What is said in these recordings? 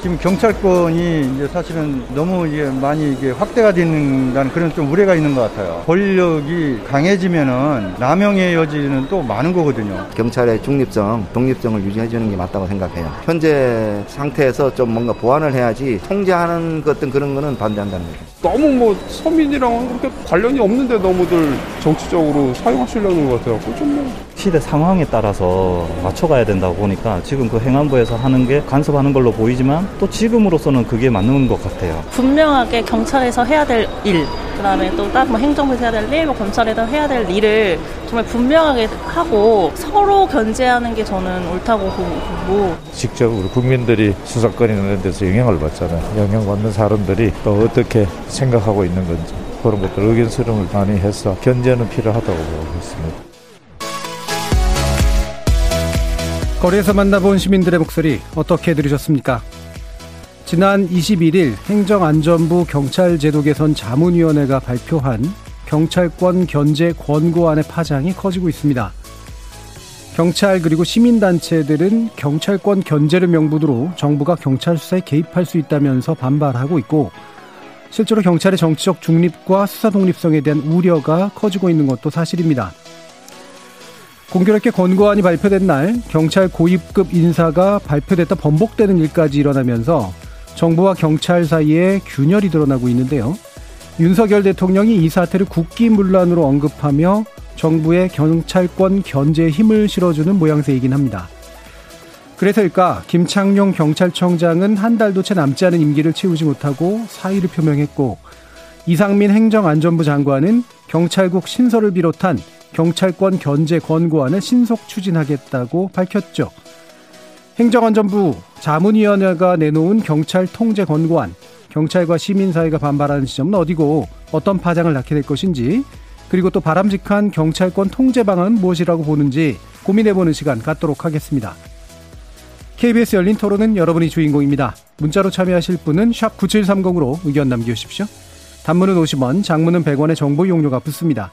지금 경찰권이 이제 사실은 너무 이게 많이 이게 확대가 되는다는 그런 좀 우려가 있는 것 같아요. 권력이 강해지면은 남용의 여지는 또 많은 거거든요. 경찰의 중립성, 독립성을 유지해주는 게 맞다고 생각해요. 현재 상태에서 좀 뭔가 보완을 해야지 통제하는 것 어떤 그런 거는 반대한다는 거죠. 너무 뭐 서민이랑 그렇게 관련이 없는데 너무들 정치적으로 사용하시려는 것 같아요. 좀 시대 상황에 따라서 맞춰가야 된다고 보니까 지금 그 행안부에서 하는 게 간섭하는 걸로 보이지만 또 지금으로서는 그게 맞는 것 같아요. 분명하게 경찰에서 해야 될 일, 그 다음에 또 다른 뭐 행정부에서 해야 될 일, 뭐 검찰에서 해야 될 일을 정말 분명하게 하고 서로 견제하는 게 저는 옳다고 보고 직접 우리 국민들이 수사권이 있는 데서 영향을 받잖아요. 영향받는 사람들이 또 어떻게 생각하고 있는 건지 그런 것들 의견 수렴을 많이 해서 견제는 필요하다고 보고 있습니다. 거리에서 만나본 시민들의 목소리 어떻게 들으셨습니까? 지난 21일 행정안전부 경찰제도 개선 자문위원회가 발표한 경찰권 견제 권고안의 파장이 커지고 있습니다. 경찰 그리고 시민단체들은 경찰권 견제를 명분으로 정부가 경찰 수사에 개입할 수 있다면서 반발하고 있고 실제로 경찰의 정치적 중립과 수사 독립성에 대한 우려가 커지고 있는 것도 사실입니다. 공교롭게 권고안이 발표된 날 경찰 고위급 인사가 발표됐다 번복되는 일까지 일어나면서 정부와 경찰 사이에 균열이 드러나고 있는데요. 윤석열 대통령이 이 사태를 국기문란으로 언급하며 정부의 경찰권 견제에 힘을 실어주는 모양새이긴 합니다. 그래서일까 김창룡 경찰청장은 한 달도 채 남지 않은 임기를 채우지 못하고 사의를 표명했고 이상민 행정안전부 장관은 경찰국 신설을 비롯한 경찰권 견제 권고안을 신속 추진하겠다고 밝혔죠. 행정안전부 자문위원회가 내놓은 경찰 통제 권고안, 경찰과 시민사회가 반발하는 지점은 어디고 어떤 파장을 낳게 될 것인지, 그리고 또 바람직한 경찰권 통제 방안은 무엇이라고 보는지 고민해보는 시간 갖도록 하겠습니다. KBS 열린 토론은 여러분이 주인공입니다. 문자로 참여하실 분은 9730으로 의견 남겨주십시오. 단문은 50원, 장문은 100원의 정보 이용료가 붙습니다.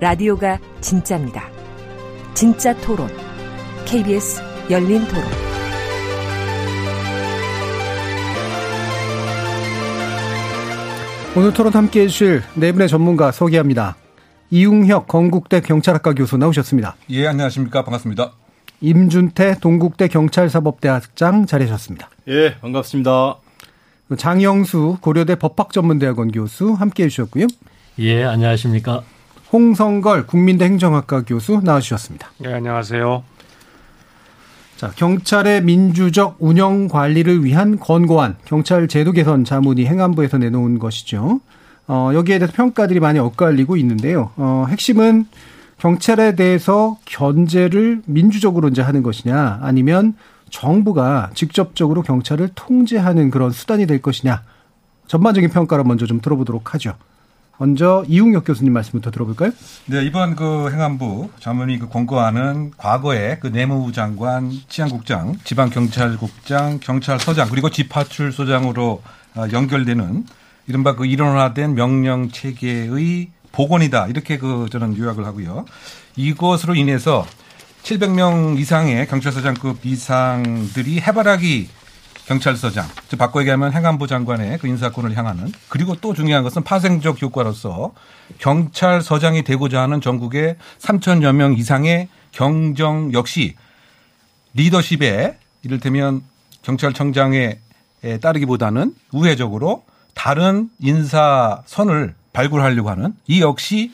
라디오가 진짜입니다. 진짜 토론. KBS 열린 토론. 오늘 토론 함께 해주실 네 분의 전문가 소개합니다. 이웅혁 건국대 경찰학과 교수 나오셨습니다. 예, 안녕하십니까. 반갑습니다. 임준태 동국대 경찰사법대학장 자리하셨습니다. 예, 반갑습니다. 장영수 고려대 법학전문대학원 교수 함께 해주셨고요. 예, 안녕하십니까. 홍성걸 국민대 행정학과 교수 나와주셨습니다. 네, 안녕하세요. 자, 경찰의 민주적 운영 관리를 위한 권고안, 경찰 제도 개선 자문이 행안부에서 내놓은 것이죠. 어, 여기에 대해서 평가들이 많이 엇갈리고 있는데요. 어, 핵심은 경찰에 대해서 견제를 민주적으로 이제 하는 것이냐, 아니면 정부가 직접적으로 경찰을 통제하는 그런 수단이 될 것이냐, 전반적인 평가를 먼저 좀 들어보도록 하죠. 먼저 이웅혁 교수님 말씀부터 들어볼까요? 네, 이번 그 행안부 자문위 그 권고안은 과거에 그 내무부 장관, 치안국장, 지방경찰국장, 경찰서장 그리고 지파출소장으로 어, 연결되는 이른바 그 일원화된 명령 체계의 복원이다 이렇게 그 저는 요약을 하고요. 이것으로 인해서 700명 이상의 경찰서장급 이상들이 해바라기 경찰서장, 즉 바꿔 얘기하면 행안부 장관의 그 인사권을 향하는. 그리고 또 중요한 것은 파생적 효과로서 경찰서장이 되고자 하는 전국의 3천여 명 이상의 경정 역시 리더십에 이를테면 경찰청장에 따르기보다는 우회적으로 다른 인사선을 발굴하려고 하는 이 역시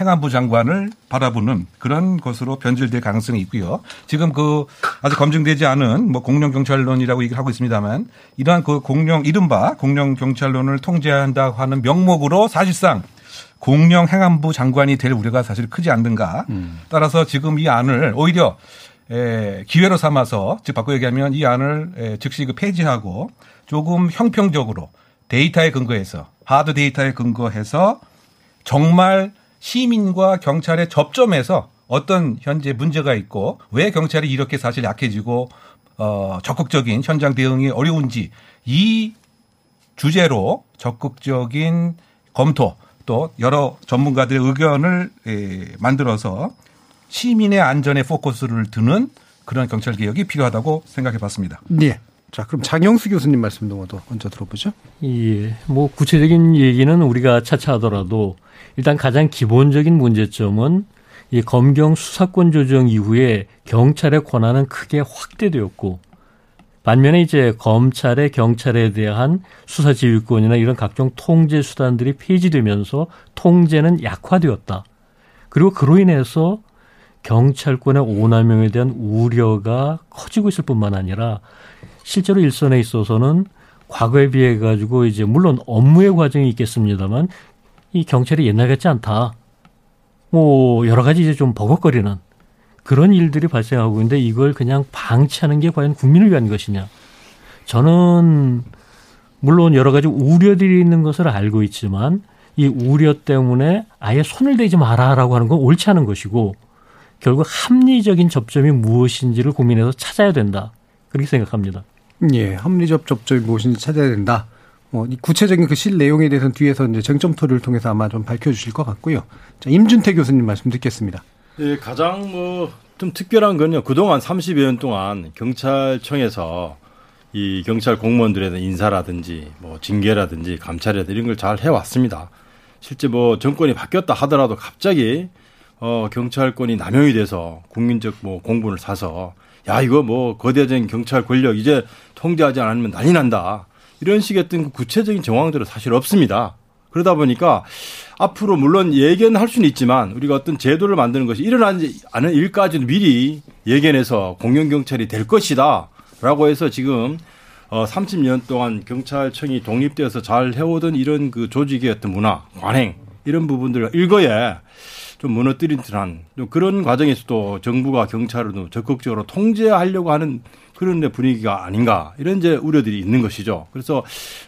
행안부 장관을 바라보는 그런 것으로 변질될 가능성이 있고요. 지금 그 아직 검증되지 않은 뭐 공룡 경찰론이라고 얘기를 하고 있습니다만 이러한 그 공룡 이른바 공룡 경찰론을 통제한다고 하는 명목으로 사실상 공룡 행안부 장관이 될 우려가 사실 크지 않는가. 따라서 지금 이 안을 오히려 에, 기회로 삼아서 즉 바꿔 얘기하면 이 안을 에, 즉시 그 폐지하고 조금 형평적으로 데이터에 근거해서 하드 데이터에 근거해서 정말 시민과 경찰의 접점에서 어떤 현재 문제가 있고 왜 경찰이 이렇게 사실 약해지고 어 적극적인 현장 대응이 어려운지 이 주제로 적극적인 검토 또 여러 전문가들의 의견을 에, 만들어서 시민의 안전에 포커스를 두는 그런 경찰 개혁이 필요하다고 생각해 봤습니다. 네. 자, 그럼 장영수 교수님 말씀도 먼저 들어보죠. 예. 뭐 구체적인 얘기는 우리가 차차 하더라도 일단 가장 기본적인 문제점은 이 검경 수사권 조정 이후에 경찰의 권한은 크게 확대되었고 반면에 이제 검찰의 경찰에 대한 수사 지휘권이나 이런 각종 통제 수단들이 폐지되면서 통제는 약화되었다. 그리고 그로 인해서 경찰권의 오남용에 대한 우려가 커지고 있을 뿐만 아니라 실제로 일선에 있어서는 과거에 비해 가지고 이제 물론 업무의 과정이 있겠습니다만 이 경찰이 옛날 같지 않다. 뭐 여러 가지 이제 좀 버벅거리는 그런 일들이 발생하고 있는데 이걸 그냥 방치하는 게 과연 국민을 위한 것이냐? 저는 물론 여러 가지 우려들이 있는 것을 알고 있지만 이 우려 때문에 아예 손을 대지 마라라고 하는 건 옳지 않은 것이고 결국 합리적인 접점이 무엇인지를 고민해서 찾아야 된다. 그렇게 생각합니다. 예, 합리적 접점이 무엇인지 찾아야 된다. 뭐, 이 구체적인 그 실 내용에 대해서는 뒤에서 이제 쟁점토를 통해서 아마 좀 밝혀주실 것 같고요. 자, 임준태 교수님 말씀 듣겠습니다. 예, 가장 뭐, 좀 특별한 건요. 그동안 30여 년 동안 경찰청에서 이 경찰 공무원들에 대한 인사라든지 뭐 징계라든지 감찰이라든지 이런 걸 잘 해왔습니다. 실제 뭐 정권이 바뀌었다 하더라도 갑자기 어, 경찰권이 남용이 돼서 국민적 뭐 공분을 사서 야, 이거 뭐 거대적인 경찰 권력 이제 통제하지 않으면 난리 난다. 이런 식의 어떤 구체적인 정황들은 사실 없습니다. 그러다 보니까 앞으로 물론 예견할 수는 있지만 우리가 어떤 제도를 만드는 것이 일어나지 않은 일까지도 미리 예견해서 공영경찰이 될 것이다. 라고 해서 지금 어 30년 동안 경찰청이 독립되어서 잘 해오던 이런 그 조직의 어떤 문화, 관행 이런 부분들을 일거에 좀 무너뜨린 듯한 그런 과정에서도 정부가 경찰을 적극적으로 통제하려고 하는 그런 분위기가 아닌가 이런 이제 우려들이 있는 것이죠. 그래서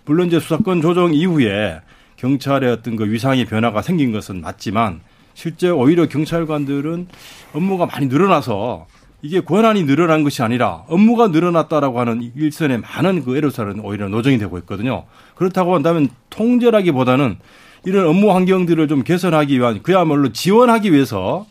물론 이제 수사권 조정 이후에 경찰의 어떤 그 위상의 변화가 생긴 것은 맞지만 실제 오히려 경찰관들은 업무가 많이 늘어나서 이게 권한이 늘어난 것이 아니라 업무가 늘어났다라고 하는 일선의 많은 그 애로사는 오히려 노정이 되고 있거든요. 그렇다고 한다면 통제라기보다는 이런 업무 환경들을 좀 개선하기 위한 그야말로 지원하기 위해서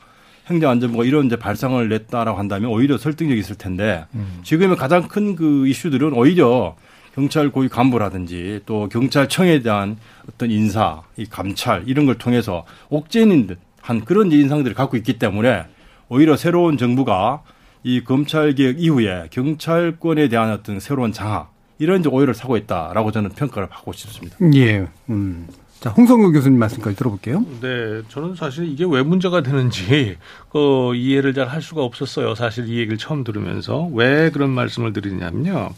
행정안전부가 이런 이제 발상을 냈다라고 한다면 오히려 설득력이 있을 텐데 음. 지금의 가장 큰 그 이슈들은 오히려 경찰 고위 간부라든지 또 경찰청에 대한 어떤 인사, 이 감찰 이런 걸 통해서 옥죄는 듯한 그런 인상들을 갖고 있기 때문에 오히려 새로운 정부가 이 검찰 개혁 이후에 경찰권에 대한 어떤 새로운 장악 이런 오해를 사고 있다라고 저는 평가를 하고 싶습니다. 예. 음. 자, 홍성규 교수님 말씀까지 들어볼게요. 네, 저는 사실 이게 왜 문제가 되는지 그 이해를 잘 할 수가 없었어요. 사실 이 얘기를 처음 들으면서 왜 그런 말씀을 드리냐면요.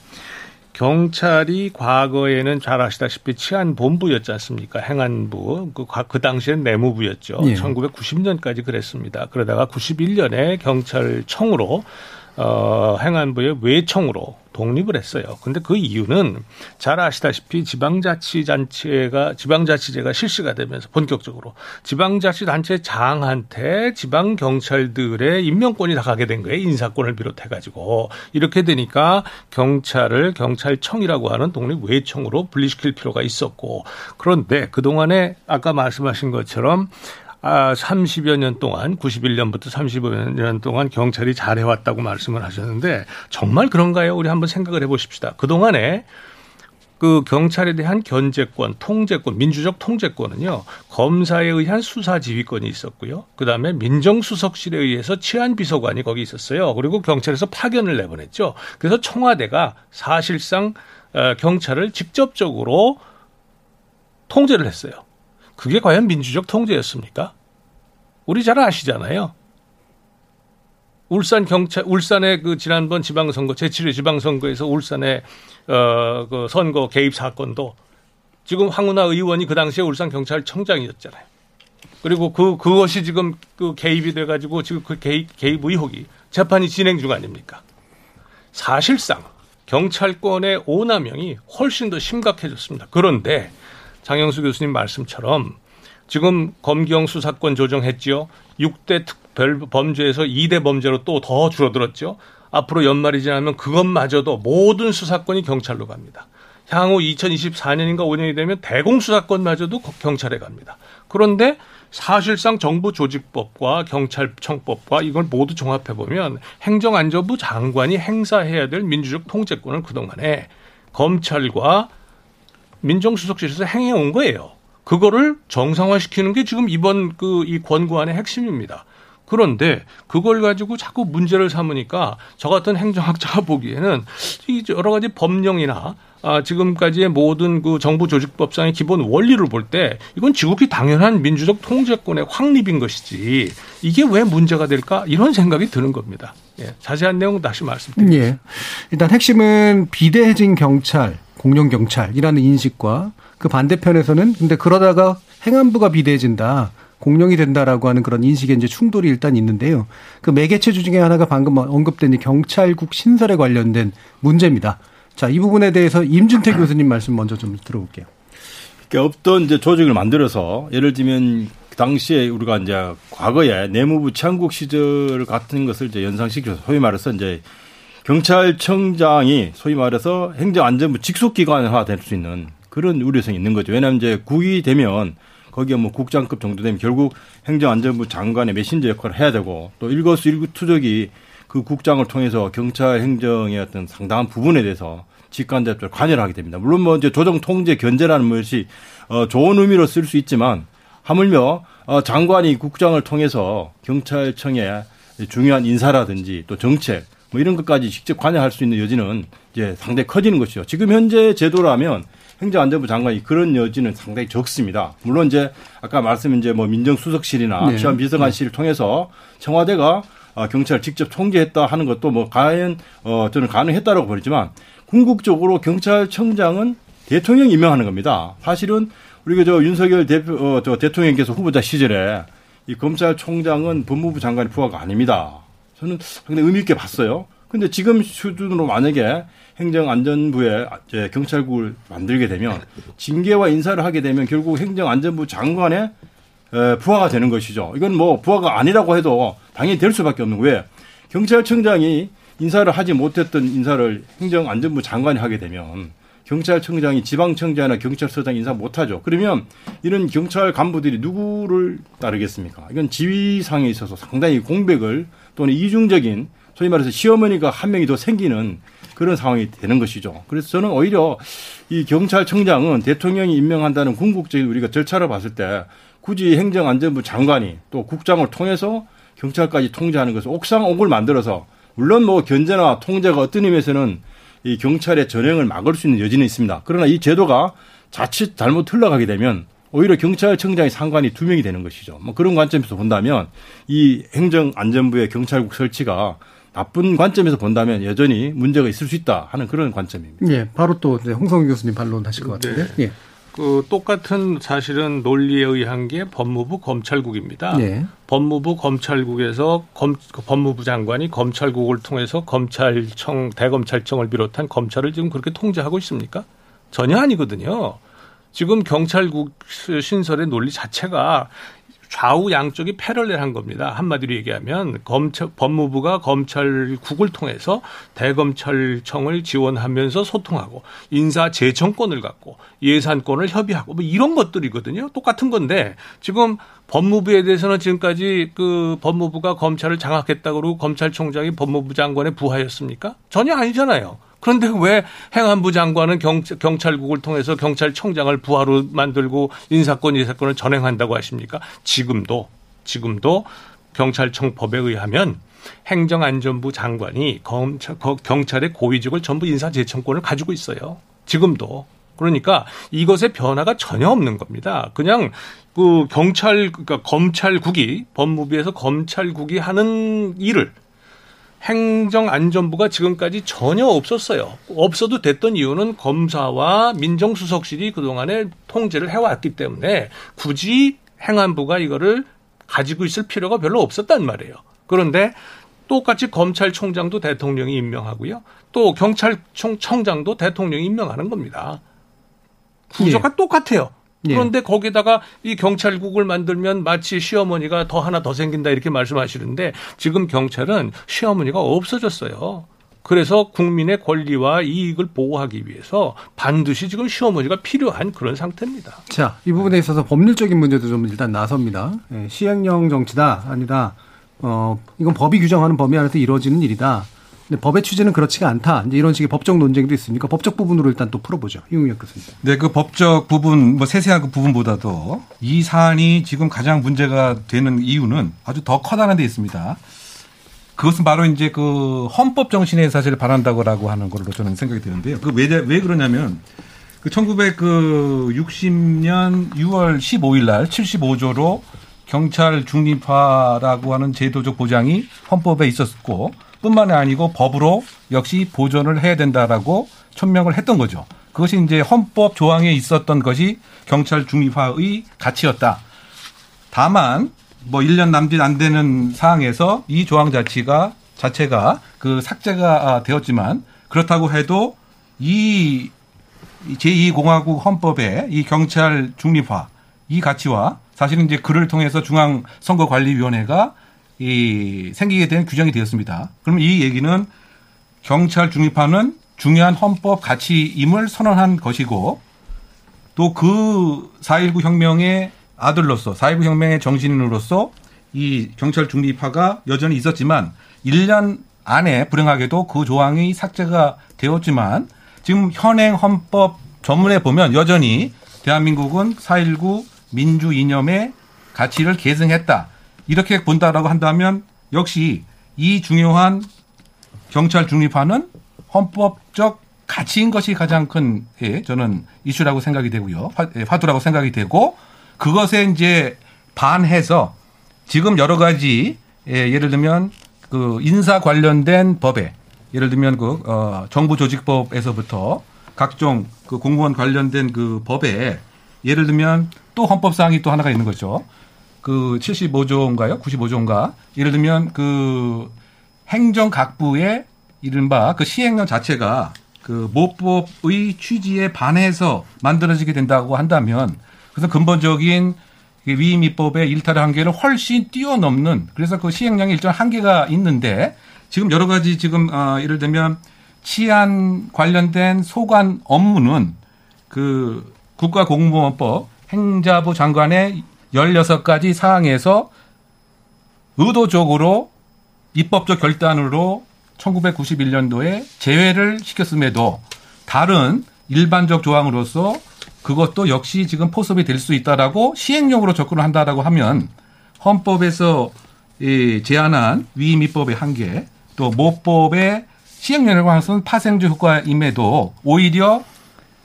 경찰이 과거에는 잘 아시다시피 치안본부였지 않습니까? 행안부. 그, 그 당시엔 내무부였죠. 예. 1990년까지 그랬습니다. 그러다가 91년에 경찰청으로 어, 행안부의 외청으로 독립을 했어요. 근데 그 이유는 잘 아시다시피 지방자치단체가 지방자치제가 실시가 되면서 본격적으로 지방자치단체 장한테 지방 경찰들의 임명권이 다 가게 된 거예요. 인사권을 비롯해 가지고 이렇게 되니까 경찰을 경찰청이라고 하는 독립 외청으로 분리시킬 필요가 있었고 그런데 그 동안에 아까 말씀하신 것처럼 아, 30여 년 동안 91년부터 30여 년 동안 경찰이 잘해왔다고 말씀을 하셨는데 정말 그런가요? 우리 한번 생각을 해보십시다. 그 동안에 그 경찰에 대한 견제권, 통제권, 민주적 통제권은요 검사에 의한 수사 지휘권이 있었고요. 그 다음에 민정수석실에 의해서 치안비서관이 거기 있었어요. 그리고 경찰에서 파견을 내보냈죠. 그래서 청와대가 사실상 어, 경찰을 직접적으로 통제를 했어요. 그게 과연 민주적 통제였습니까? 우리 잘 아시잖아요. 울산 경찰 울산의 그 지난번 지방선거 제7회 지방선거에서 울산의 어 그 선거 개입 사건도 지금 황운하 의원이 그 당시에 울산 경찰청장이었잖아요. 그리고 그 그것이 지금 그 개입이 돼 가지고 지금 그 개입 개입 의혹이 재판이 진행 중 아닙니까? 사실상 경찰권의 오남용이 훨씬 더 심각해졌습니다. 그런데 장영수 교수님 말씀처럼 지금 검경 수사권 조정했지요. 6대 특별 범죄에서 2대 범죄로 또 더 줄어들었죠. 앞으로 연말이 지나면 그것마저도 모든 수사권이 경찰로 갑니다. 향후 2024년인가 5년이 되면 대공수사권마저도 경찰에 갑니다. 그런데 사실상 정부 조직법과 경찰청법과 이걸 모두 종합해 보면 행정안전부 장관이 행사해야 될 민주적 통제권을 그동안에 검찰과 민정수석실에서 행해 온 거예요. 그거를 정상화시키는 게 지금 이번 그 이 권고안의 핵심입니다. 그런데 그걸 가지고 자꾸 문제를 삼으니까 저 같은 행정학자가 보기에는 이 여러 가지 법령이나 아, 지금까지의 모든 그 정부 조직법상의 기본 원리를 볼 때 이건 지극히 당연한 민주적 통제권의 확립인 것이지 이게 왜 문제가 될까 이런 생각이 드는 겁니다. 예, 자세한 내용 다시 말씀드립니다. 예. 일단 핵심은 비대해진 경찰, 공룡 경찰이라는 인식과 그 반대편에서는 근데 그러다가 행안부가 비대해진다. 공룡이 된다라고 하는 그런 인식의 이제 충돌이 일단 있는데요. 그 매개체 중에 하나가 방금 언급된 이 경찰국 신설에 관련된 문제입니다. 자, 이 부분에 대해서 임준태 교수님 말씀 먼저 좀 들어볼게요. 없던 이제 조직을 만들어서 예를 들면 그 당시에 우리가 이제 과거에 내무부 치안국 시절 같은 것을 이제 연상시켜서 소위 말해서 이제 경찰청장이 소위 말해서 행정안전부 직속기관화 될 수 있는 그런 우려성이 있는 거죠. 왜냐하면 이제 국이 되면 거기에 뭐 국장급 정도 되면 결국 행정안전부 장관의 메신저 역할을 해야 되고 또 일거수 일투족이 그 국장을 통해서 경찰 행정의 어떤 상당한 부분에 대해서 직관대표 관여를 하게 됩니다. 물론 뭐 이제 조정 통제 견제라는 것이 어 좋은 의미로 쓸 수 있지만 하물며 어 장관이 국장을 통해서 경찰청의 중요한 인사라든지 또 정책 뭐 이런 것까지 직접 관여할 수 있는 여지는 이제 상당히 커지는 것이죠. 지금 현재 제도라면 행정안전부 장관이 그런 여지는 상당히 적습니다. 물론 이제 아까 말씀 이제 뭐 민정수석실이나 네. 치안 비서관실을 통해서 청와대가 어, 경찰을 직접 통제했다 하는 것도 뭐 과연 어 저는 가능했다라고 보지만 궁극적으로 경찰청장은 대통령이 임명하는 겁니다. 사실은 우리가 저 윤석열 대표 어 저 대통령께서 후보자 시절에 이 검찰총장은 법무부 장관의 부하가 아닙니다. 저는 상당히 의미 있게 봤어요. 근데 지금 수준으로 만약에 행정안전부에 경찰국을 만들게 되면 징계와 인사를 하게 되면 결국 행정안전부 장관의 부하가 되는 것이죠. 이건 뭐 부하가 아니라고 해도 당연히 될 수밖에 없는 거예요. 경찰청장이 인사를 하지 못했던 인사를 행정안전부 장관이 하게 되면 경찰청장이 지방청장이나 경찰서장 인사 못하죠. 그러면 이런 경찰 간부들이 누구를 따르겠습니까? 이건 지위상에 있어서 상당히 공백을 또는 이중적인 소위 말해서 시어머니가 한 명이 더 생기는 그런 상황이 되는 것이죠. 그래서 저는 오히려 이 경찰청장은 대통령이 임명한다는 궁극적인 우리가 절차를 봤을 때 굳이 행정안전부 장관이 또 국장을 통해서 경찰까지 통제하는 것을 옥상옥을 만들어서 물론 뭐 견제나 통제가 어떤 의미에서는 이 경찰의 전횡을 막을 수 있는 여지는 있습니다. 그러나 이 제도가 자칫 잘못 흘러가게 되면 오히려 경찰청장이 상관이 두 명이 되는 것이죠. 뭐 그런 관점에서 본다면 이 행정안전부의 경찰국 설치가 나쁜 관점에서 본다면 여전히 문제가 있을 수 있다 하는 그런 관점입니다. 예, 바로 또 홍성규 교수님 반론하실 것 같은데. 네. 예. 그 똑같은 사실은 논리에 의한 게 법무부 검찰국입니다. 네. 법무부 검찰국에서 검, 그 법무부 장관이 검찰국을 통해서 검찰청 대검찰청을 비롯한 검찰을 지금 그렇게 통제하고 있습니까? 전혀 아니거든요. 지금 경찰국 신설의 논리 자체가 좌우 양쪽이 패럴렐한 겁니다. 한마디로 얘기하면 검찰 법무부가 검찰국을 통해서 대검찰청을 지원하면서 소통하고 인사 재청권을 갖고 예산권을 협의하고 뭐 이런 것들이거든요. 똑같은 건데 지금 법무부에 대해서는 지금까지 그 법무부가 검찰을 장악했다고 그러고 검찰총장이 법무부 장관의 부하였습니까? 전혀 아니잖아요. 그런데 왜 행안부 장관은 경, 경찰국을 통해서 경찰청장을 부하로 만들고 인사권, 예사권을 전행한다고 하십니까? 지금도, 지금도 경찰청 법에 의하면 행정안전부 장관이 검찰, 경찰의 고위직을 전부 인사재청권을 가지고 있어요. 지금도. 그러니까 이것의 변화가 전혀 없는 겁니다. 그냥 그 경찰 그러니까 검찰국이 법무부에서 검찰국이 하는 일을 행정안전부가 지금까지 전혀 없었어요. 없어도 됐던 이유는 검사와 민정수석실이 그동안에 통제를 해왔기 때문에 굳이 행안부가 이거를 가지고 있을 필요가 별로 없었단 말이에요. 그런데 똑같이 검찰총장도 대통령이 임명하고요. 또 경찰청장도 대통령이 임명하는 겁니다. 구조가 예. 똑같아요. 예. 그런데 예. 거기다가 이 경찰국을 만들면 마치 시어머니가 더 하나 더 생긴다 이렇게 말씀하시는데 지금 경찰은 시어머니가 없어졌어요. 그래서 국민의 권리와 이익을 보호하기 위해서 반드시 지금 시어머니가 필요한 그런 상태입니다. 자, 이 부분에 있어서 법률적인 문제도 좀 일단 나섭니다. 예, 시행령 정치다 아니다. 어, 이건 법이 규정하는 범위 안에서 이루어지는 일이다. 근데 법의 취지는 그렇지가 않다. 이제 이런 식의 법적 논쟁도 있으니까 법적 부분으로 일단 또 풀어보죠. 이웅혁 교수님. 네, 그 법적 부분, 뭐 세세한 그 부분보다도 이 사안이 지금 가장 문제가 되는 이유는 아주 더 커다란 데 있습니다. 그것은 바로 이제 그 헌법 정신에 사실 반한다고 하는 걸로 저는 생각이 드는데요. 그 왜, 왜 그러냐면 그 1960년 6월 15일 날 75조로 경찰 중립화라고 하는 제도적 보장이 헌법에 있었고 뿐만이 아니고 법으로 역시 보존을 해야 된다라고 천명을 했던 거죠. 그것이 이제 헌법 조항에 있었던 것이 경찰 중립화의 가치였다. 다만 뭐 1년 남짓 안 되는 상황에서 이 조항 자체가 자체가 그 삭제가 되었지만 그렇다고 해도 이 제2공화국 헌법의 이 경찰 중립화 이 가치와 사실은 이제 그를 통해서 중앙선거관리위원회가 이 생기게 된 규정이 되었습니다. 그럼 이 얘기는 경찰 중립화는 중요한 헌법 가치임을 선언한 것이고 또 그 4.19 혁명의 아들로서 4.19 혁명의 정신인으로서 이 경찰 중립화가 여전히 있었지만 1년 안에 불행하게도 그 조항이 삭제가 되었지만 지금 현행 헌법 전문에 보면 여전히 대한민국은 4.19 민주 이념의 가치를 계승했다. 이렇게 본다라고 한다면 역시 이 중요한 경찰 중립화는 헌법적 가치인 것이 가장 큰 예, 저는 이슈라고 생각이 되고요. 예, 화두라고 생각이 되고 그것에 이제 반해서 지금 여러 가지 예, 예를 들면 그 인사 관련된 법에 예를 들면 그 어, 정부 조직법에서부터 각종 그 공무원 관련된 그 법에 예를 들면 또 헌법 사항이 또 하나가 있는 거죠. 그 75조인가요? 95조인가? 예를 들면 그 행정각부의 이른바 그 시행령 자체가 그 모법의 취지에 반해서 만들어지게 된다고 한다면 그래서 근본적인 위임 입법의 일탈의 한계를 훨씬 뛰어넘는 그래서 그 시행령에 일정 한계가 있는데 지금 여러 가지 지금 어 예를 들면 치안 관련된 소관 업무는 그 국가공무원법 행자부 장관의 16가지 사항에서 의도적으로 입법적 결단으로 1991년도에 제외를 시켰음에도 다른 일반적 조항으로서 그것도 역시 지금 포섭이 될 수 있다라고 시행령으로 접근을 한다라고 하면 헌법에서 제안한 위임 입법의 한계 또 모법의 시행령에 관해서는 파생적 효과임에도 오히려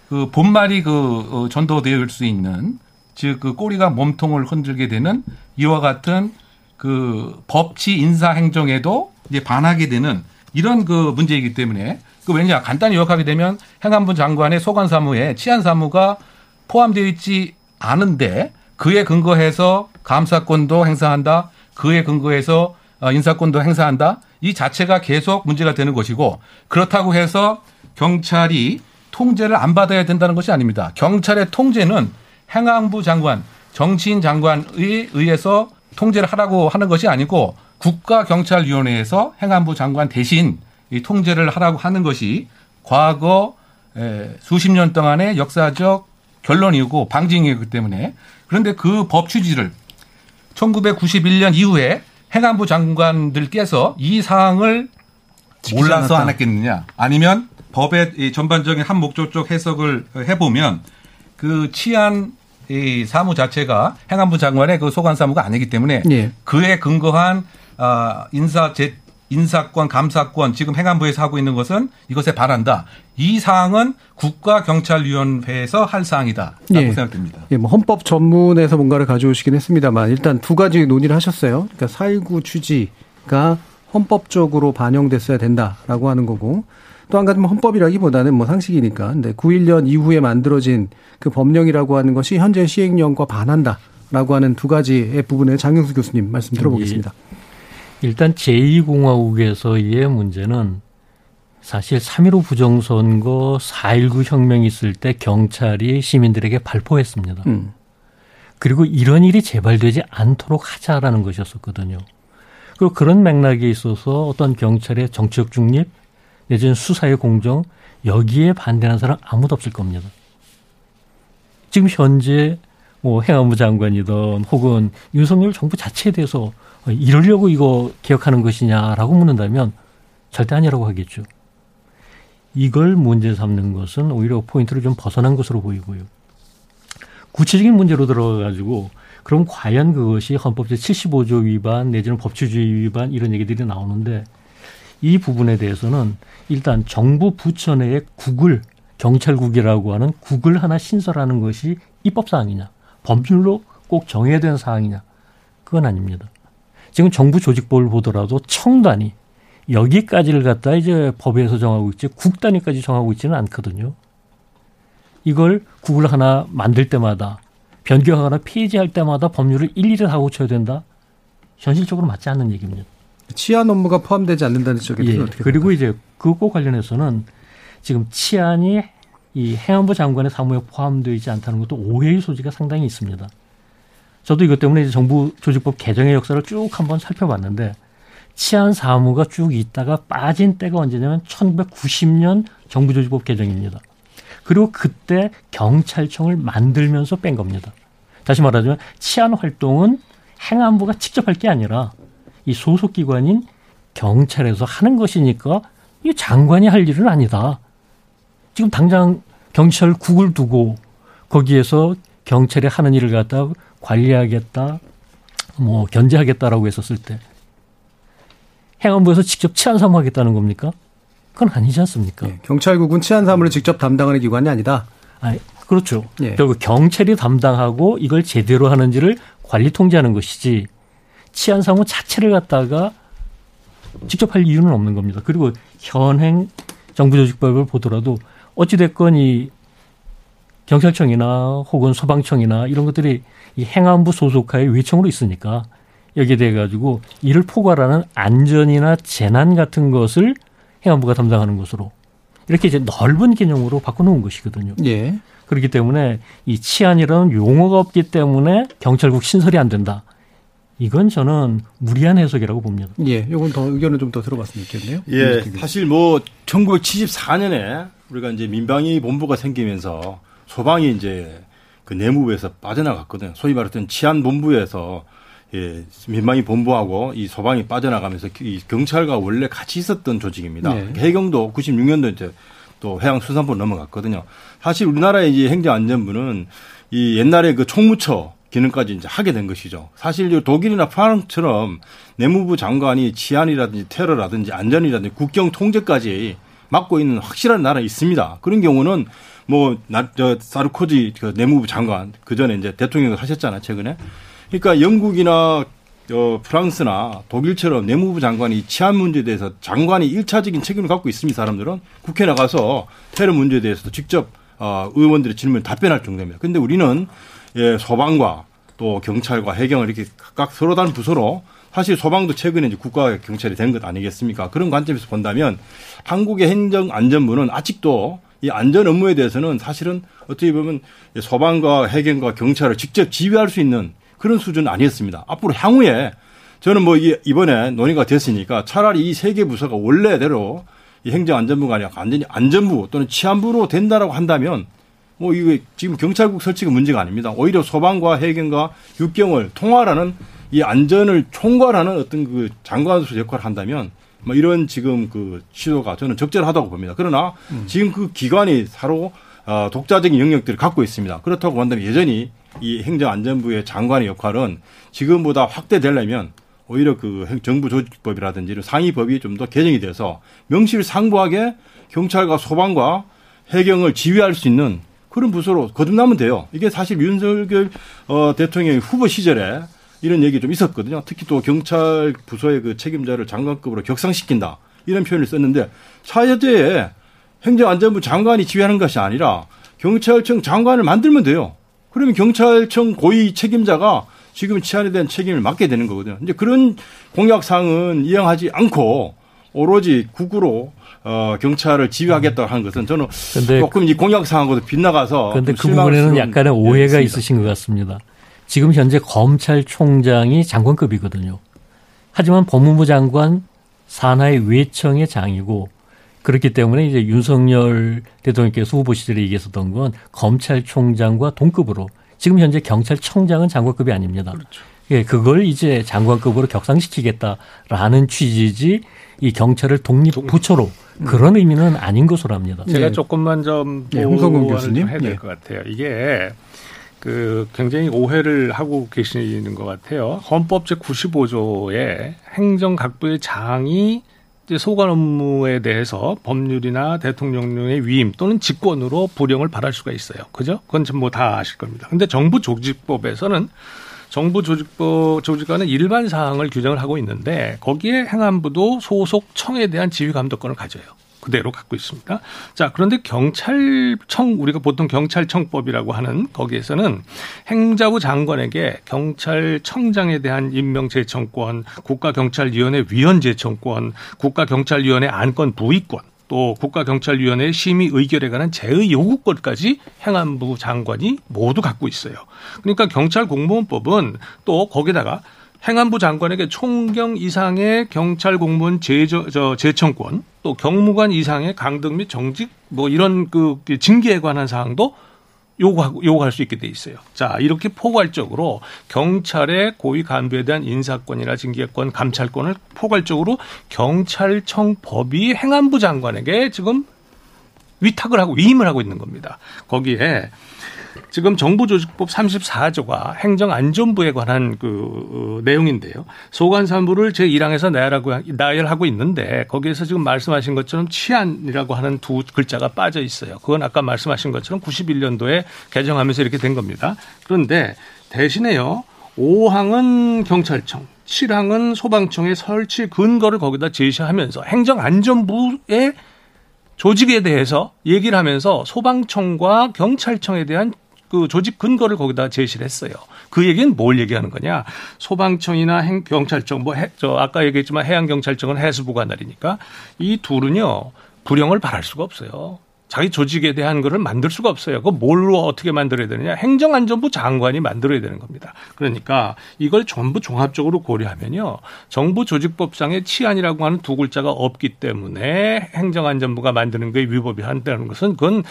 그 본말이 그 어, 전도될 수 있는 즉 그 꼬리가 몸통을 흔들게 되는 이와 같은 그 법치 인사 행정에도 이제 반하게 되는 이런 그 문제이기 때문에 그 왜냐 간단히 요약하게 되면 행안부 장관의 소관 사무에 치안 사무가 포함되어 있지 않은데 그에 근거해서 감사권도 행사한다. 그에 근거해서 어, 인사권도 행사한다. 이 자체가 계속 문제가 되는 것이고 그렇다고 해서 경찰이 통제를 안 받아야 된다는 것이 아닙니다. 경찰의 통제는 행안부 장관, 정치인 장관에 의해서 통제를 하라고 하는 것이 아니고 국가경찰위원회에서 행안부 장관 대신 이 통제를 하라고 하는 것이 과거 수십 년 동안의 역사적 결론이고 방징이기 때문에 그런데 그 법 취지를 1991년 이후에 행안부 장관들께서 이 사항을 몰라서 안 했겠느냐? 아니면 법의 전반적인 한 목적적 해석을 해보면 그 치안 이 사무 자체가 행안부 장관의 그 소관 사무가 아니기 때문에 예. 그에 근거한 아 인사 제 인사권, 감사권 지금 행안부에서 하고 있는 것은 이것에 반한다. 이 사항은 국가경찰위원회에서 할 사항이다라고 예. 생각됩니다. 예, 뭐 헌법 전문에서 뭔가를 가져오시긴 했습니다만 일단 두 가지 논의를 하셨어요. 그러니까 4.19 취지가 헌법적으로 반영됐어야 된다라고 하는 거고 또 한 가지는 헌법이라기보다는 뭐 상식이니까 근데 9.1년 이후에 만들어진 그 법령이라고 하는 것이 현재 시행령과 반한다라고 하는 두 가지의 부분에 장영수 교수님 말씀 들어보겠습니다. 일단 제2공화국에서의 문제는 사실 3.15 부정선거 4.19 혁명이 있을 때 경찰이 시민들에게 발포했습니다. 음. 그리고 이런 일이 재발되지 않도록 하자라는 것이었었거든요. 그리고 그런 맥락에 있어서 어떤 경찰의 정치적 중립 내지는 수사의 공정 여기에 반대하는 사람 아무도 없을 겁니다. 지금 현재 뭐 행안부 장관이든 혹은 윤석열 정부 자체에 대해서 이러려고 이거 개혁하는 것이냐라고 묻는다면 절대 아니라고 하겠죠. 이걸 문제 삼는 것은 오히려 포인트를 좀 벗어난 것으로 보이고요. 구체적인 문제로 들어가가지고 그럼 과연 그것이 헌법 제75조 위반 내지는 법치주의 위반 이런 얘기들이 나오는데 이 부분에 대해서는 일단 정부 부처 내에 국을 경찰국이라고 하는 국을 하나 신설하는 것이 입법 사항이냐 법률로 꼭 정해야 되는 사항이냐 그건 아닙니다. 지금 정부 조직법을 보더라도 청단이 여기까지를 갖다 이제 법에서 정하고 있지 국 단위까지 정하고 있지는 않거든요. 이걸 국을 하나 만들 때마다 변경하거나 폐지할 때마다 법률을 일일이 다 고쳐야 된다. 현실적으로 맞지 않는 얘기입니다. 치안 업무가 포함되지 않는다는 지적에 예. 어떻게 그리고 이제 그거 관련해서는 지금 치안이 이 행안부 장관의 사무에 포함되어 있지 않다는 것도 오해의 소지가 상당히 있습니다. 저도 이것 때문에 이제 정부 조직법 개정의 역사를 쭉 한번 살펴봤는데 치안 사무가 쭉 있다가 빠진 때가 언제냐면 1990년 정부 조직법 개정입니다. 그리고 그때 경찰청을 만들면서 뺀 겁니다. 다시 말하자면 치안 활동은 행안부가 직접 할 게 아니라 이 소속 기관인 경찰에서 하는 것이니까 이 장관이 할 일은 아니다. 지금 당장 경찰 국을 두고 거기에서 경찰이 하는 일을 갖다 관리하겠다, 뭐 견제하겠다라고 했었을 때 행안부에서 직접 치안 사무하겠다는 겁니까? 그건 아니지 않습니까? 예, 경찰국은 치안 사무를 직접 담당하는 기관이 아니다. 아, 그렇죠. 예. 결국 경찰이 담당하고 이걸 제대로 하는지를 관리 통제하는 것이지 치안 사무 자체를 갖다가 직접 할 이유는 없는 겁니다. 그리고 현행 정부조직법을 보더라도 어찌됐건 이 경찰청이나 혹은 소방청이나 이런 것들이 이 행안부 소속하에 외청으로 있으니까 여기에 대해 가지고 이를 포괄하는 안전이나 재난 같은 것을 행안부가 담당하는 것으로 이렇게 이제 넓은 개념으로 바꿔놓은 것이거든요. 예. 그렇기 때문에 이 치안이라는 용어가 없기 때문에 경찰국 신설이 안 된다. 이건 저는 무리한 해석이라고 봅니다. 예. 요건 더 의견을 좀 더 들어봤으면 좋겠네요. 예, 사실 뭐 1974년에 우리가 이제 민방위 본부가 생기면서 소방이 이제 그 내무부에서 빠져나갔거든요. 소위 말했던 치안 본부에서 예, 민방위 본부하고 이 소방이 빠져나가면서 이 경찰과 원래 같이 있었던 조직입니다. 네. 해경도 96년도 이제 또 해양 수산부 넘어갔거든요. 사실 우리나라의 이제 행정안전부는 이 옛날에 그 총무처 기능까지 이제 하게 된 것이죠. 사실 이 독일이나 프랑스처럼 내무부 장관이 치안이라든지 테러라든지 안전이라든지 국경 통제까지 맡고 있는 확실한 나라 있습니다. 그런 경우는 뭐, 나, 저, 사르코지 그 내무부 장관, 그 전에 이제 대통령을 하셨잖아요, 최근에. 그러니까 영국이나 어, 프랑스나 독일처럼 내무부 장관이 치안 문제에 대해서 장관이 일차적인 책임을 갖고 있습니다, 사람들은. 국회 나가서 테러 문제에 대해서도 직접 어, 의원들의 질문 답변할 정도입니다. 근데 우리는 예, 소방과 또 경찰과 해경을 이렇게 각각 서로 다른 부서로 사실 소방도 최근에 이제 국가 경찰이 된 것 아니겠습니까? 그런 관점에서 본다면 한국의 행정안전부는 아직도 이 안전 업무에 대해서는 사실은 어떻게 보면 소방과 해경과 경찰을 직접 지휘할 수 있는 그런 수준은 아니었습니다. 앞으로 향후에 저는 뭐 이번에 논의가 됐으니까 차라리 이 세 개 부서가 원래대로 이 행정안전부가 아니라 완전히 안전부 또는 치안부로 된다라고 한다면 뭐 이거 지금 경찰국 설치가 문제가 아닙니다. 오히려 소방과 해경과 육경을 통할하는 이 안전을 총괄하는 어떤 그 장관으로서 역할을 한다면 뭐 이런 지금 그 시도가 저는 적절하다고 봅니다. 그러나 음. 지금 그 기관이 서로 어, 독자적인 영역들을 갖고 있습니다. 그렇다고 한다면 여전히 이 행정안전부의 장관의 역할은 지금보다 확대되려면 오히려 그 행- 정부 조직법이라든지 상위법이 좀 더 개정이 돼서 명실상부하게 경찰과 소방과 해경을 지휘할 수 있는 그런 부서로 거듭나면 돼요. 이게 사실 윤석열 어, 대통령의 후보 시절에 이런 얘기 좀 있었거든요. 특히 또 경찰 부서의 그 책임자를 장관급으로 격상시킨다 이런 표현을 썼는데 차제에 행정안전부 장관이 지휘하는 것이 아니라 경찰청 장관을 만들면 돼요. 그러면 경찰청 고위 책임자가 지금 치안에 대한 책임을 맡게 되는 거거든요. 이제 그런 공약사항은 이행하지 않고 오로지 국으로 어, 경찰을 지휘하겠다 하는 것은 저는 근데 조금 이 공약 사항하고도 빗나가서 그런데 좀그 부분에는 약간의 예, 오해가 있습니다. 있으신 것 같습니다. 지금 현재 검찰총장이 장관급이거든요. 하지만 법무부 장관 산하의 외청의 장이고 그렇기 때문에 이제 윤석열 대통령께서 후보 시절에 얘기했었던 건 검찰총장과 동급으로 지금 현재 경찰청장은 장관급이 아닙니다. 예, 그걸 이제 장관급으로 격상시키겠다라는 취지지 이 경찰을 독립 부처로 그런 의미는 아닌 것으로 합니다. 제가 조금만 좀 예, 홍성근 교수님. 좀 해야 될 예. 것 같아요. 이게 그 굉장히 오해를 하고 계시는 것 같아요. 헌법 제 95조에 행정각부의 장이 소관 업무에 대해서 법률이나 대통령령의 위임 또는 직권으로 불용을 발할 수가 있어요. 그죠? 그건 뭐다 아실 겁니다. 근데 정부 조직법에서는 정부 조직법 조직관은 일반 사항을 규정을 하고 있는데 거기에 행안부도 소속 청에 대한 지휘 감독권을 가져요. 그대로 갖고 있습니다. 자, 그런데 경찰청 우리가 보통 경찰청법이라고 하는 거기에서는 행자부 장관에게 경찰청장에 대한 임명 제청권, 국가경찰위원회 위원 제청권, 국가경찰위원회 안건 부의권 또 국가경찰위원회 심의 의결에 관한 제의 요구권까지 행안부 장관이 모두 갖고 있어요. 그러니까 경찰 공무원법은 또 거기다가 행안부 장관에게 총경 이상의 경찰 공무원 제저, 저, 제청권, 또 경무관 이상의 강등 및 정직 뭐 이런 그 징계에 관한 사항도 요구하고 요구할 수 있게 돼 있어요. 자, 이렇게 포괄적으로 경찰의 고위 간부에 대한 인사권이나 징계권, 감찰권을 포괄적으로 경찰청 법이 행안부 장관에게 지금 위탁을 하고 위임을 하고 있는 겁니다. 거기에 지금 정부조직법 34조가 행정안전부에 관한 그 어, 내용인데요. 소관사무를 제1항에서 나열하고, 나열하고 있는데 거기에서 지금 말씀하신 것처럼 치안이라고 하는 두 글자가 빠져 있어요. 그건 아까 말씀하신 것처럼 91년도에 개정하면서 이렇게 된 겁니다. 그런데 대신에요. 5항은 경찰청, 7항은 소방청의 설치 근거를 거기다 제시하면서 행정안전부의 조직에 대해서 얘기를 하면서 소방청과 경찰청에 대한 그 조직 근거를 거기다 제시를 했어요. 그 얘기는 뭘 얘기하는 거냐? 소방청이나 행, 경찰청, 뭐, 해, 저, 아까 얘기했지만 해양 경찰청은 해수부 관할이니까 이 둘은요, 불령을 발할 수가 없어요. 자기 조직에 대한 거를 만들 수가 없어요. 그거 뭘로 어떻게 만들어야 되느냐? 행정안전부 장관이 만들어야 되는 겁니다. 그러니까 이걸 전부 종합적으로 고려하면요. 정부 조직법상의 치안이라고 하는 두 글자가 없기 때문에 행정안전부가 만드는 거에 위법이 한다는 것은 그건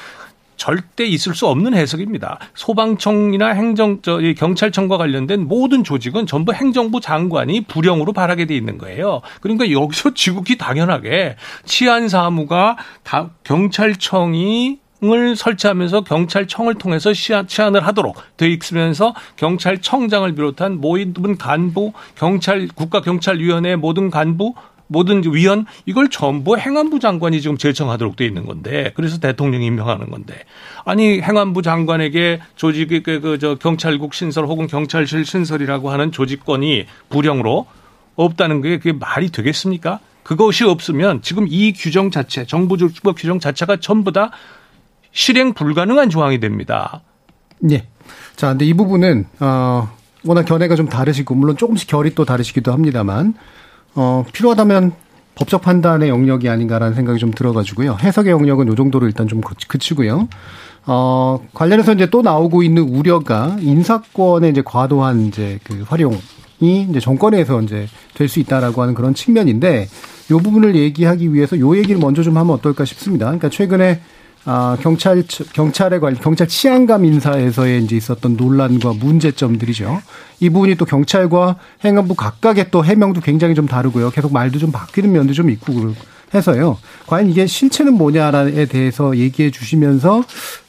절대 있을 수 없는 해석입니다. 소방청이나 행정, 저, 이 경찰청과 관련된 모든 조직은 전부 행정부 장관이 부령으로 발하게 돼 있는 거예요. 그러니까 여기서 지극히 당연하게 치안 사무가 다 경찰청이 을 설치하면서 경찰청을 통해서 치안을 하도록 돼 있으면서 경찰청장을 비롯한 모든 간부, 경찰 국가경찰위원회 모든 간부 모든 위원 이걸 전부 행안부 장관이 지금 제청하도록 돼 있는 건데 그래서 대통령이 임명하는 건데 아니 행안부 장관에게 조직의 그저 경찰국 신설 혹은 경찰실 신설이라고 하는 조직권이 부령으로 없다는 게 그게 말이 되겠습니까? 그것이 없으면 지금 이 규정 자체 정부 조직법 규정 자체가 전부 다 실행 불가능한 조항이 됩니다. 예. 자, 근데 이 부분은 어 워낙 견해가 좀 다르시고 물론 조금씩 결이 또 다르시기도 합니다만 어, 필요하다면 법적 판단의 영역이 아닌가라는 생각이 좀 들어가지고요. 해석의 영역은 요 정도로 일단 좀 그치고요. 어, 관련해서 이제 또 나오고 있는 우려가 인사권의 이제 과도한 이제 그 활용이 이제 정권에서 이제 될 수 있다라고 하는 그런 측면인데 요 부분을 얘기하기 위해서 요 얘기를 먼저 좀 하면 어떨까 싶습니다. 그러니까 최근에 아, 경찰, 경찰에 관련, 경찰 치안감 인사에서의 이제 있었던 논란과 문제점들이죠. 이 부분이 또 경찰과 행안부 각각의 또 해명도 굉장히 좀 다르고요. 계속 말도 좀 바뀌는 면도 좀 있고 해서요. 과연 이게 실체는 뭐냐에 대해서 얘기해 주시면서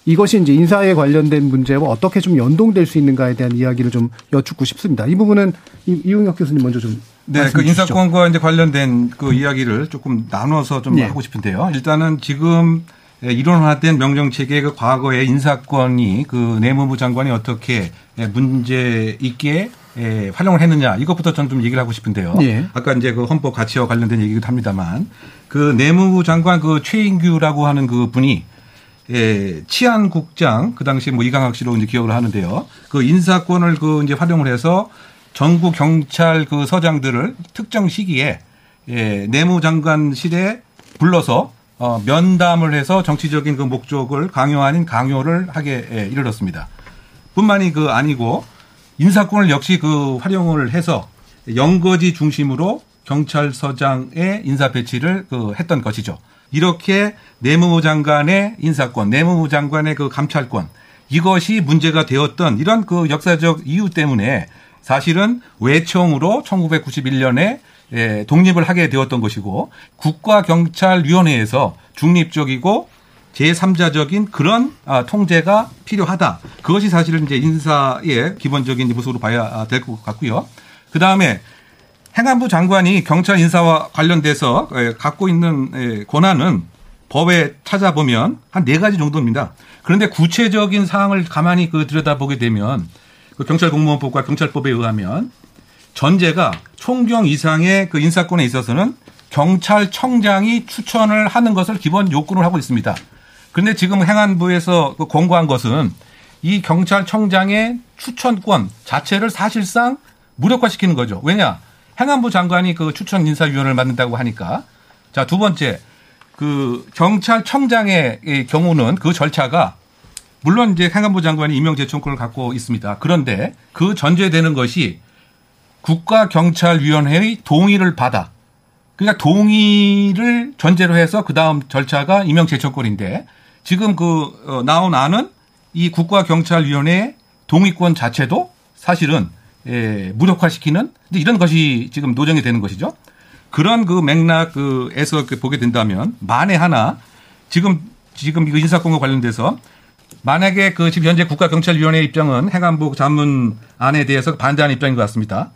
이것이 이제 인사에 관련된 문제와 어떻게 좀 연동될 수 있는가에 대한 이야기를 좀 여쭙고 싶습니다. 이 부분은 이용혁 교수님 먼저 좀 네, 그. 인사권과 이제 관련된 그 이야기를 조금 나눠서 좀 네. 하고 싶은데요. 일단은 지금 예, 이론화된 명령 체계의 그 과거의 인사권이 그 내무부 장관이 어떻게 예, 문제 있게 예, 활용을 했느냐 이것부터 저는 좀 얘기를 하고 싶은데요. 예. 아까 이제 그 헌법 가치와 관련된 얘기도 합니다만 그 내무부 장관 그 최인규라고 하는 그 분이 예, 치안국장 그 당시 뭐 이강학 씨로 이제 기억을 하는데요. 그 인사권을 그 이제 활용을 해서 전국 경찰 그 서장들을 특정 시기에 예, 내무장관실에 불러서 어, 면담을 해서 정치적인 그 목적을 강요 아닌 강요를 하게 예, 이르렀습니다. 뿐만이 그 아니고 인사권을 역시 그 활용을 해서 영거지 중심으로 경찰서장의 인사 배치를 그 했던 것이죠. 이렇게 내무부 장관의 인사권, 내무부 장관의 그 감찰권 이것이 문제가 되었던 이런 그 역사적 이유 때문에 사실은 외청으로 1991년에 예, 독립을 하게 되었던 것이고 국가경찰위원회에서 중립적이고 제3자적인 그런 아, 통제가 필요하다. 그것이 사실은 이제 인사의 기본적인 모습으로 봐야 될 것 같고요. 그 다음에 행안부 장관이 경찰 인사와 관련돼서 에, 갖고 있는 에, 권한은 법에 찾아보면 한 네 가지 정도입니다. 그런데 구체적인 사항을 가만히 그 들여다보게 되면 그 경찰 공무원법과 경찰법에 의하면 전제가 총경 이상의 그 인사권에 있어서는 경찰청장이 추천을 하는 것을 기본 요건으로 하고 있습니다. 그런데 지금 행안부에서 그 권고한 것은 이 경찰청장의 추천권 자체를 사실상 무력화시키는 거죠. 왜냐? 행안부 장관이 그 추천 인사위원회를 만든다고 하니까. 자, 두 번째. 그 경찰청장의 이 경우는 그 절차가 물론 이제 행안부 장관이 임명 제청권을 갖고 있습니다. 그런데 그 전제되는 것이 국가경찰위원회의 동의를 받아 그러니까 동의를 전제로 해서 그 다음 절차가 임명 제청권인데 지금 그 어, 나온 안은 이 국가경찰위원회 동의권 자체도 사실은 예, 무력화시키는 이런 것이 지금 노정이 되는 것이죠. 그런 그 맥락에서 그 보게 된다면 만에 하나 지금 지금 이거 인사권과 관련돼서 만약에 그 지금 현재 국가경찰위원회 입장은 행안부 자문 안에 대해서 반대하는 입장인 것 같습니다.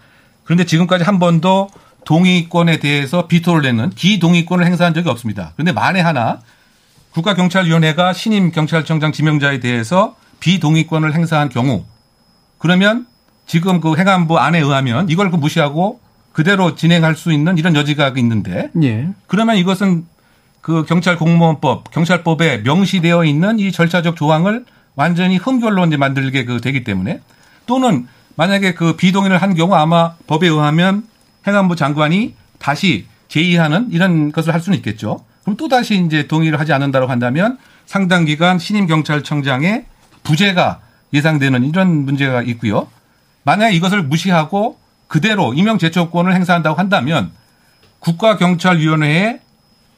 그런데 지금까지 한 번도 동의권에 대해서 비토를 내는 기동의권을 행사한 적이 없습니다. 그런데 만에 하나 국가경찰위원회가 신임 경찰청장 지명자에 대해서 비동의권을 행사한 경우 그러면 지금 그 행안부 안에 의하면 이걸 그 무시하고 그대로 진행할 수 있는 이런 여지가 있는데 예. 그러면 이것은 그 경찰 공무원법, 경찰법에 명시되어 있는 이 절차적 조항을 완전히 흠결로 이제 만들게 그 되기 때문에 또는 만약에 그 비동의를 한 경우 아마 법에 의하면 행안부 장관이 다시 제의하는 이런 것을 할 수는 있겠죠. 그럼 또 다시 이제 동의를 하지 않는다고 한다면 상당 기간 신임 경찰청장의 부재가 예상되는 이런 문제가 있고요. 만약 이것을 무시하고 그대로 임명 제초권을 행사한다고 한다면 국가경찰위원회의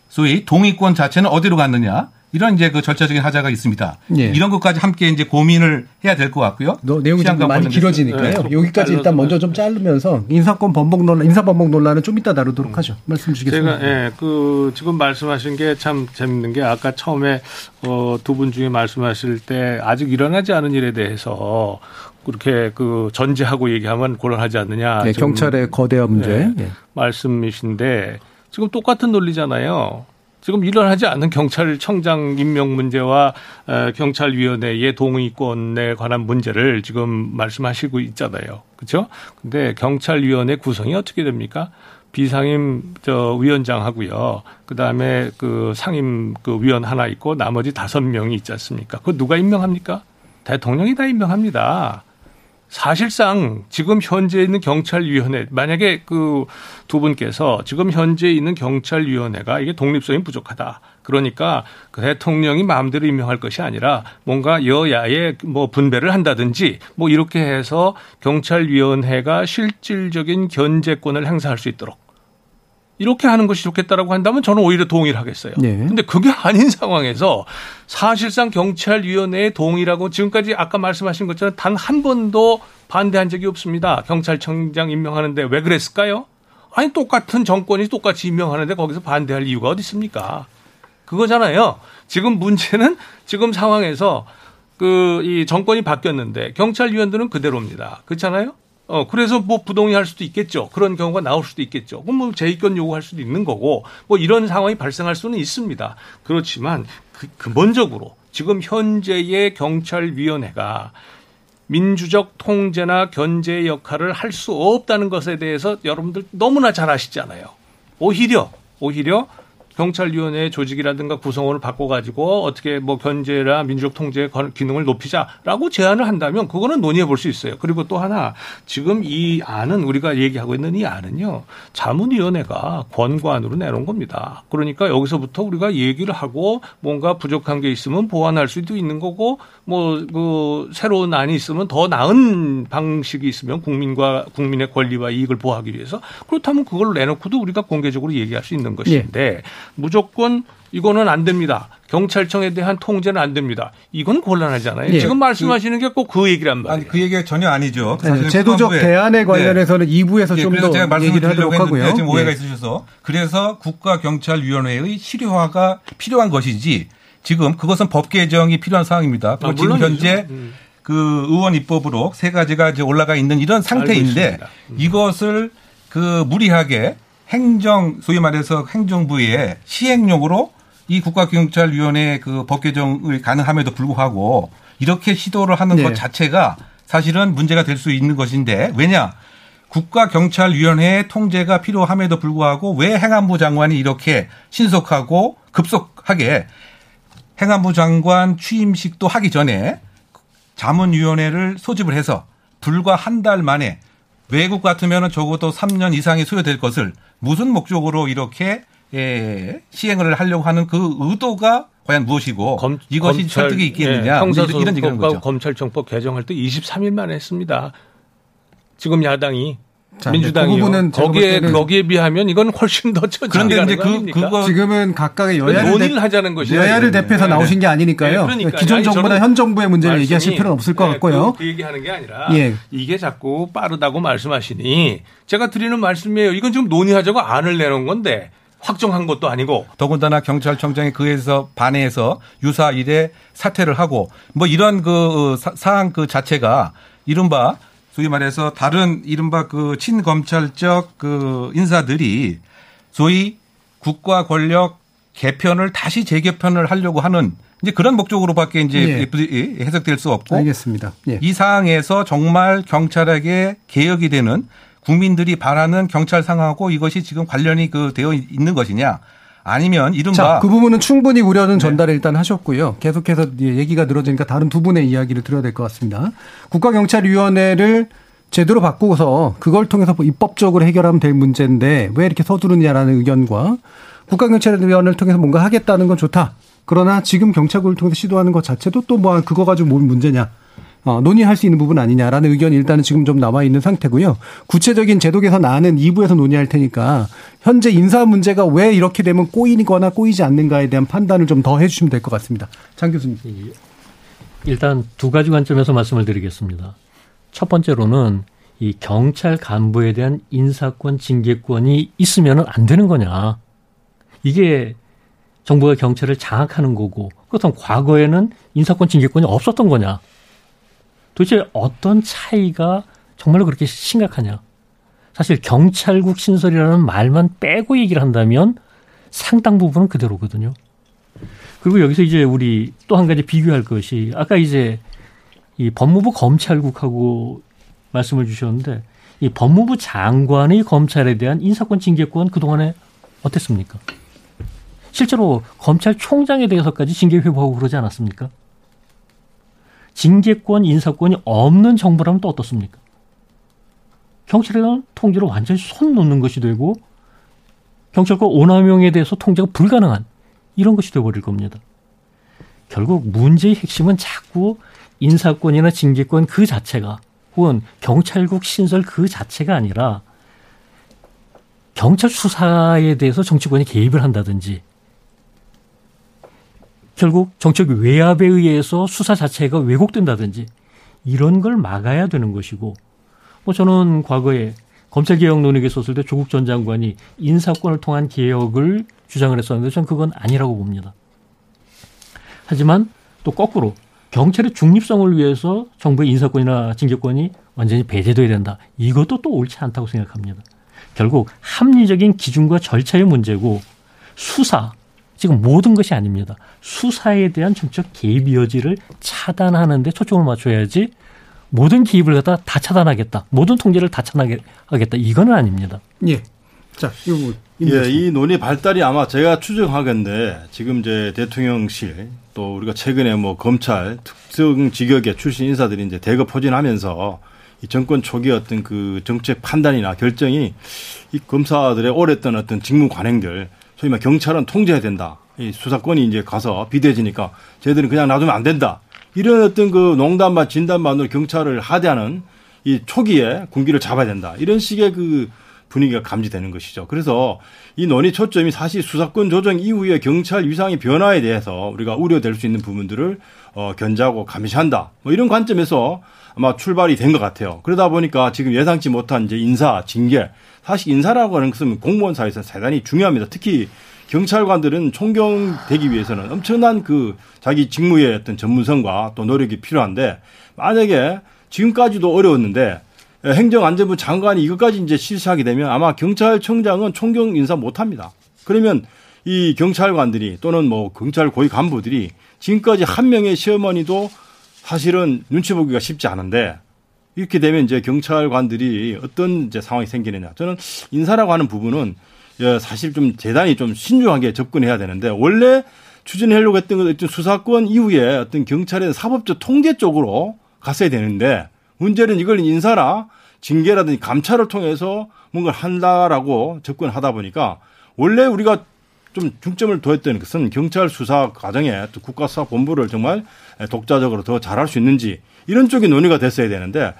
소위 동의권 자체는 어디로 갔느냐 이런 이제 그 절차적인 하자가 있습니다. 예. 이런 것까지 함께 이제 고민을 해야 될 것 같고요. 너, 내용이 좀 많이. 길어지니까요. 네. 여기까지 일단 먼저 좀 자르면서 인사권 번복 논란, 인사 번복 논란은 좀 이따 다루도록 하죠. 말씀 주시겠습니다. 제가 예, 그 지금 말씀하신 게 참 재밌는 게 아까 처음에 어, 두 분 중에 말씀하실 때 아직 일어나지 않은 일에 대해서 그렇게 그 전제하고 얘기하면 곤란하지 않느냐. 네, 경찰의 거대한 문제. 네, 예. 말씀이신데 지금 똑같은 논리잖아요. 지금 일어나지 않는 경찰청장 임명 문제와 어, 경찰위원회의 동의권에 관한 문제를 지금 말씀하시고 있잖아요. 그렇죠? 근데 경찰위원회 구성이 어떻게 됩니까? 비상임 저 위원장하고요. 그다음에 그 상임 그 위원 하나 있고 나머지 다섯 명이 있지 않습니까? 그 누가 임명합니까? 대통령이 다 임명합니다. 사실상 지금 현재 있는 경찰위원회 만약에 그 두 분께서 지금 현재 있는 경찰위원회가 이게 독립성이 부족하다. 그러니까 그 대통령이 마음대로 임명할 것이 아니라 뭔가 여야의 뭐 분배를 한다든지 뭐 이렇게 해서 경찰위원회가 실질적인 견제권을 행사할 수 있도록 이렇게 하는 것이 좋겠다라고 한다면 저는 오히려 동의를 하겠어요. 네. 근데 그게 아닌 상황에서 사실상 경찰위원회의 동의라고 지금까지 아까 말씀하신 것처럼 단 한 번도 반대한 적이 없습니다. 경찰청장 임명하는데 왜 그랬을까요? 아니 똑같은 정권이 똑같이 임명하는데 거기서 반대할 이유가 어디 있습니까? 그거잖아요. 지금 문제는 지금 상황에서 그 이 정권이 바뀌었는데 경찰위원들은 그대로입니다. 그렇잖아요. 어, 그래서 뭐 부동의할 수도 있겠죠. 그런 경우가 나올 수도 있겠죠. 그럼 뭐 재입건 요구할 수도 있는 거고, 뭐 이런 상황이 발생할 수는 있습니다. 그렇지만 그, 근본적으로 지금 현재의 경찰위원회가 민주적 통제나 견제 역할을 할 수 없다는 것에 대해서 여러분들 너무나 잘 아시잖아요. 오히려, 오히려 경찰위원회 조직이라든가 구성원을 바꿔가지고 어떻게 뭐 견제나 민주적 통제 기능을 높이자라고 제안을 한다면 그거는 논의해 볼 수 있어요. 그리고 또 하나 지금 이 안은 우리가 얘기하고 있는 이 안은요 자문위원회가 권고안으로 내놓은 겁니다. 그러니까 여기서부터 우리가 얘기를 하고 뭔가 부족한 게 있으면 보완할 수도 있는 거고 뭐 그 새로운 안이 있으면 더 나은 방식이 있으면 국민과 국민의 권리와 이익을 보호하기 위해서 그렇다면 그걸 내놓고도 우리가 공개적으로 얘기할 수 있는 것인데. 예. 무조건 이거는 안 됩니다. 경찰청에 대한 통제는 안 됩니다. 이건 곤란하잖아요. 예. 지금 말씀하시는 게 꼭 그 얘기란 말이에요. 아니, 그 얘기가 전혀 아니죠. 네, 제도적 대안에 관련해서는 네. 2부에서 예, 좀더 얘기를 하도록 하고요. 지금 오해가 예. 있으셔서 그래서 국가경찰위원회의 실효화가 필요한 것이지 지금 그것은 법 개정이 필요한 상황입니다. 아, 지금 현재 음. 그 의원 입법으로 세 가지가 이제 올라가 있는 이런 상태인데 음. 이것을 그 무리하게 행정 소위 말해서 행정부의 시행령으로 이 국가경찰위원회 그 법 개정을 가능함에도 불구하고 이렇게 시도를 하는 네. 것 자체가 사실은 문제가 될 수 있는 것인데 왜냐 국가경찰위원회의 통제가 필요함에도 불구하고 왜 행안부 장관이 이렇게 신속하고 급속하게 행안부 장관 취임식도 하기 전에 자문위원회를 소집을 해서 불과 한 달 만에 외국 같으면 적어도 3년 이상이 소요될 것을 무슨 목적으로 이렇게 예, 시행을 하려고 하는 그 의도가 과연 무엇이고 검, 이것이 검찰, 설득이 있겠느냐 예, 형사소송법 이런 거죠. 검찰청법 개정할 때 23일 만에 했습니다. 지금 야당이 자, 민주당이 그 거기에 거기에 비하면 이건 훨씬 더 그런데 이제 그 그거 지금은 각각의 여야를 논의를 하자는 것이 여야를 대표해서 네. 나오신 게 아니니까요. 네, 기존 정부나 현 정부의 문제를 얘기하실 필요는 없을 것 네, 같고요. 그, 그 얘기하는 게 아니라 예. 이게 자꾸 빠르다고 말씀하시니 제가 드리는 말씀이에요. 이건 지금 논의하자고 안을 내놓은 건데 확정한 것도 아니고 더군다나 경찰청장이 그에서 반해서 유사 일에 사퇴를 하고 뭐 이런 그 어, 사항 그 자체가 이른바 소위 말해서 다른 이른바 그 친검찰적 그 인사들이 소위 국가 권력 개편을 다시 재개편을 하려고 하는 이제 그런 목적으로밖에 이제 예. 해석될 수 없고 알겠습니다. 예. 이 상황에서 정말 경찰에게 개혁이 되는 국민들이 바라는 경찰 상황하고 이것이 지금 관련이 그 되어 있는 것이냐 아니면 이른바 자, 그 부분은 충분히 우려는 네. 전달을 네. 일단 하셨고요. 계속해서 얘기가 늘어지니까 다른 두 분의 이야기를 들어야 될 것 같습니다. 국가경찰위원회를 제대로 바꾸고서 그걸 통해서 뭐 입법적으로 해결하면 될 문제인데 왜 이렇게 서두르냐라는 의견과 국가경찰위원회를 통해서 뭔가 하겠다는 건 좋다. 그러나 지금 경찰국을 통해서 시도하는 것 자체도 또 뭐 그거 가지고 뭔 문제냐. 어, 논의할 수 있는 부분 아니냐라는 의견이 일단은 지금 좀 남아 있는 상태고요. 구체적인 제도 개선안은 2부에서 논의할 테니까 현재 인사 문제가 왜 이렇게 되면 꼬이거나 꼬이지 않는가에 대한 판단을 좀 더 해주시면 될 것 같습니다. 장 교수님. 예. 일단 두 가지 관점에서 말씀을 드리겠습니다. 첫 번째로는 이 경찰 간부에 대한 인사권, 징계권이 있으면 안 되는 거냐. 이게 정부가 경찰을 장악하는 거고, 그렇다면 과거에는 인사권, 징계권이 없었던 거냐. 도대체 어떤 차이가 정말로 그렇게 심각하냐? 사실 경찰국 신설이라는 말만 빼고 얘기를 한다면 상당 부분은 그대로거든요. 그리고 여기서 이제 우리 또 한 가지 비교할 것이 아까 이제 이 법무부 검찰국하고 말씀을 주셨는데 이 법무부 장관의 검찰에 대한 인사권 징계권 그동안에 어땠습니까? 실제로 검찰총장에 대해서까지 징계 회부하고 그러지 않았습니까? 징계권, 인사권이 없는 정부라면 또 어떻습니까? 대한 통제를 완전히 손 놓는 것이 되고 경찰권 오남용에 대해서 통제가 불가능한 이런 것이 되어버릴 겁니다. 결국 문제의 핵심은 자꾸 인사권이나 징계권 그 자체가 혹은 경찰국 신설 그 자체가 아니라 경찰 수사에 대해서 정치권이 개입을 한다든지 결국 정책 외압에 의해서 수사 자체가 왜곡된다든지 이런 걸 막아야 되는 것이고 뭐 저는 과거에 검찰개혁 논의에 있었을 때 조국 전 장관이 인사권을 통한 개혁을 주장을 했었는데 저는 그건 아니라고 봅니다. 하지만 또 거꾸로 경찰의 중립성을 위해서 정부의 인사권이나 징계권이 완전히 배제돼야 된다. 이것도 또 옳지 않다고 생각합니다. 결국 합리적인 기준과 절차의 문제고 수사 지금 모든 것이 아닙니다. 수사에 대한 정책 개입 여지를 차단하는 데 초점을 맞춰야지 모든 개입을 갖다 다 차단하겠다. 모든 통제를 다 차단하겠다. 이거는 아닙니다. 예. 자, 이거 뭐 예, 이 논의 발달이 아마 제가 추정하건데 지금 이제 대통령실 또 우리가 최근에 뭐 검찰 특정 직역의 출신 인사들이 이제 대거 포진하면서 이 정권 초기 어떤 그 정책 판단이나 결정이 이 검사들의 오랫동안 어떤 직무 관행들 소위 말 경찰은 통제해야 된다. 이 수사권이 이제 가서 비대해지니까 쟤들은 그냥 놔두면 안 된다. 이런 어떤 그 농담만 진담만으로 경찰을 하대하는 이 초기에 군기를 잡아야 된다. 이런 식의 그 분위기가 감지되는 것이죠. 그래서 이 논의 초점이 사실 수사권 조정 이후에 경찰 위상의 변화에 대해서 우리가 우려될 수 있는 부분들을 어, 견제하고 감시한다. 뭐 이런 관점에서 아마 출발이 된 것 같아요. 그러다 보니까 지금 예상치 못한 이제 인사, 징계. 사실 인사라고 하는 것은 공무원 사회에서 대단히 중요합니다. 특히 경찰관들은 총경되기 위해서는 엄청난 그 자기 직무의 어떤 전문성과 또 노력이 필요한데 만약에 지금까지도 어려웠는데 행정안전부 장관이 이것까지 이제 실시하게 되면 아마 경찰청장은 총경 인사 못 합니다. 그러면 이 경찰관들이 또는 뭐 경찰 고위 간부들이 지금까지 한 명의 시어머니도 사실은 눈치 보기가 쉽지 않은데 이렇게 되면 이제 경찰관들이 어떤 이제 상황이 생기느냐. 저는 인사라고 하는 부분은 사실 좀 대단히 좀 신중하게 접근해야 되는데 원래 추진하려고 했던 것 어떤 수사권 이후에 어떤 경찰의 사법적 통제 쪽으로 갔어야 되는데 문제는 이걸 인사라 징계라든지 감찰을 통해서 뭔가를 한다라고 접근하다 보니까 원래 우리가 좀 중점을 둬했던 것은 경찰 수사 과정에 또 국가수사본부를 정말 독자적으로 더 잘할 수 있는지 이런 쪽이 논의가 됐어야 되는데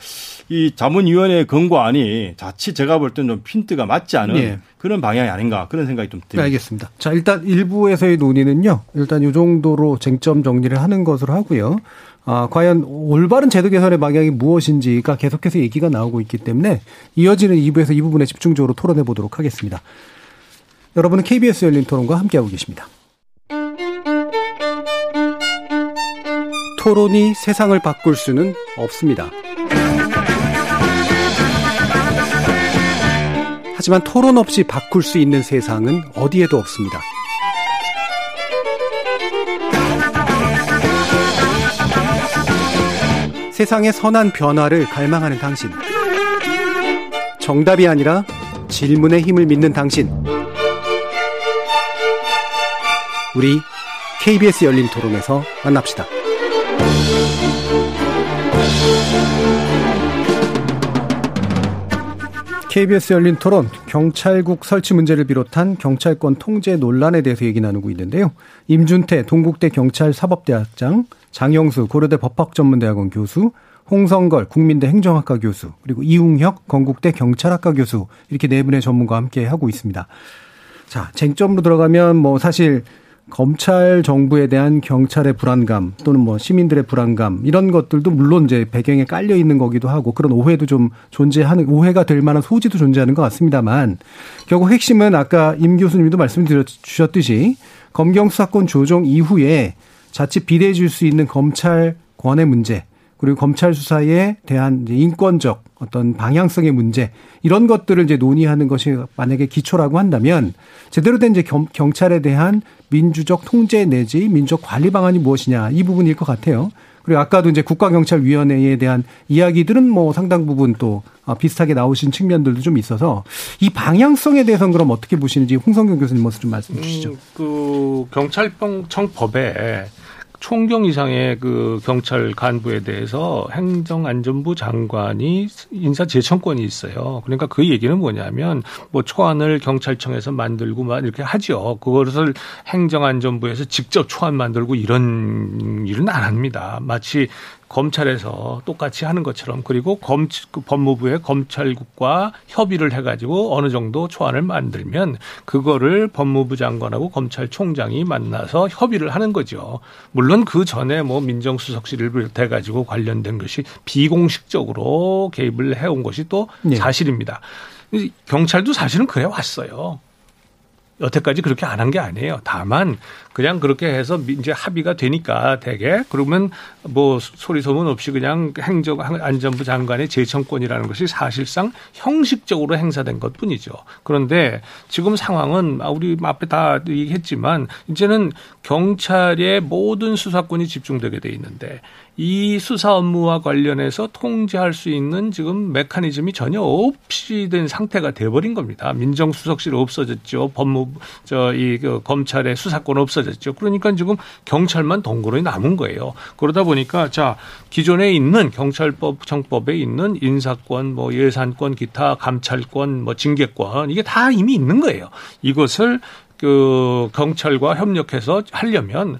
이 자문위원회 권고안이 자칫 제가 볼 때는 좀 핀트가 맞지 않은 네. 그런 방향이 아닌가 그런 생각이 좀 듭니다. 네, 알겠습니다. 자, 일단 일부에서의 논의는요. 일단 이 정도로 쟁점 정리를 하는 것으로 하고요. 아, 과연 올바른 제도 개선의 방향이 무엇인지가 계속해서 얘기가 나오고 있기 때문에 이어지는 2부에서 이 부분에 집중적으로 토론해 보도록 하겠습니다. 여러분은 KBS 열린 토론과 함께하고 계십니다. 토론이 세상을 바꿀 수는 없습니다. 하지만 토론 없이 바꿀 수 있는 세상은 어디에도 없습니다. 세상의 선한 변화를 갈망하는 당신. 정답이 아니라 질문의 힘을 믿는 당신. 우리 KBS 열린 토론에서 만납시다. KBS 열린 토론 경찰국 설치 문제를 비롯한 경찰권 통제 논란에 대해서 얘기 나누고 있는데요. 임준태 동국대 경찰사법대학장, 장영수 고려대 법학전문대학원 교수, 홍성걸 국민대 행정학과 교수, 그리고 이웅혁 건국대 경찰학과 교수 이렇게 네 분의 전문가와 함께 하고 있습니다. 자, 쟁점으로 들어가면 뭐 사실 검찰 정부에 대한 경찰의 불안감 또는 뭐 시민들의 불안감 이런 것들도 물론 이제 배경에 깔려 있는 거기도 하고 그런 오해도 좀 존재하는 오해가 될 만한 소지도 존재하는 것 같습니다만 결국 핵심은 아까 임 교수님도 말씀 주셨듯이 검경 수사권 조정 이후에 자칫 비대해질 수 있는 검찰 권의 문제 그리고 검찰 수사에 대한 인권적 어떤 방향성의 문제 이런 것들을 이제 논의하는 것이 만약에 기초라고 한다면 제대로 된 이제 경찰에 대한 민주적 통제 내지 민족 관리 방안이 무엇이냐 이 부분일 것 같아요. 그리고 아까도 이제 국가경찰위원회에 대한 이야기들은 뭐 상당 부분 또 비슷하게 나오신 측면들도 좀 있어서 이 방향성에 대해서는 그럼 어떻게 보시는지 홍성경 교수님 먼저 좀 말씀해 주시죠. 음, 그 경찰청 법에 총경 이상의 그 경찰 간부에 대해서 행정안전부 장관이 인사 제청권이 있어요. 그러니까 그 얘기는 뭐냐면 뭐 초안을 경찰청에서 만들고 막 이렇게 하죠. 그것을 행정안전부에서 직접 초안 만들고 이런 일은 안 합니다. 마치 검찰에서 똑같이 하는 것처럼 그리고 검그 법무부의 검찰국과 협의를 해가지고 어느 정도 초안을 만들면 그거를 법무부 장관하고 검찰총장이 만나서 협의를 하는 거죠. 물론 그 전에 뭐 민정수석실을 비롯해 가지고 관련된 것이 비공식적으로 개입을 해온 것이 또 네. 사실입니다. 경찰도 사실은 그래 왔어요. 여태까지 그렇게 안 한 게 아니에요. 다만 그냥 그렇게 해서 이제 합의가 되니까 되게 그러면 뭐 소리 소문 없이 그냥 행정 안전부 장관의 재청권이라는 것이 사실상 형식적으로 행사된 것뿐이죠. 그런데 지금 상황은 아, 우리 앞에 다 얘기했지만 이제는 경찰의 모든 수사권이 집중되게 돼 있는데 이 수사 업무와 관련해서 통제할 수 있는 지금 메커니즘이 전혀 없이 된 상태가 돼버린 겁니다. 민정수석실 없어졌죠. 법무 저이 그 검찰의 수사권 없어졌죠. 그러니까 지금 경찰만 동거로 남은 거예요. 그러다 보니까 자 기존에 있는 경찰법 정법에 있는 인사권, 뭐 예산권, 기타 감찰권, 뭐 징계권 이게 다 이미 있는 거예요. 이것을 그 경찰과 협력해서 하려면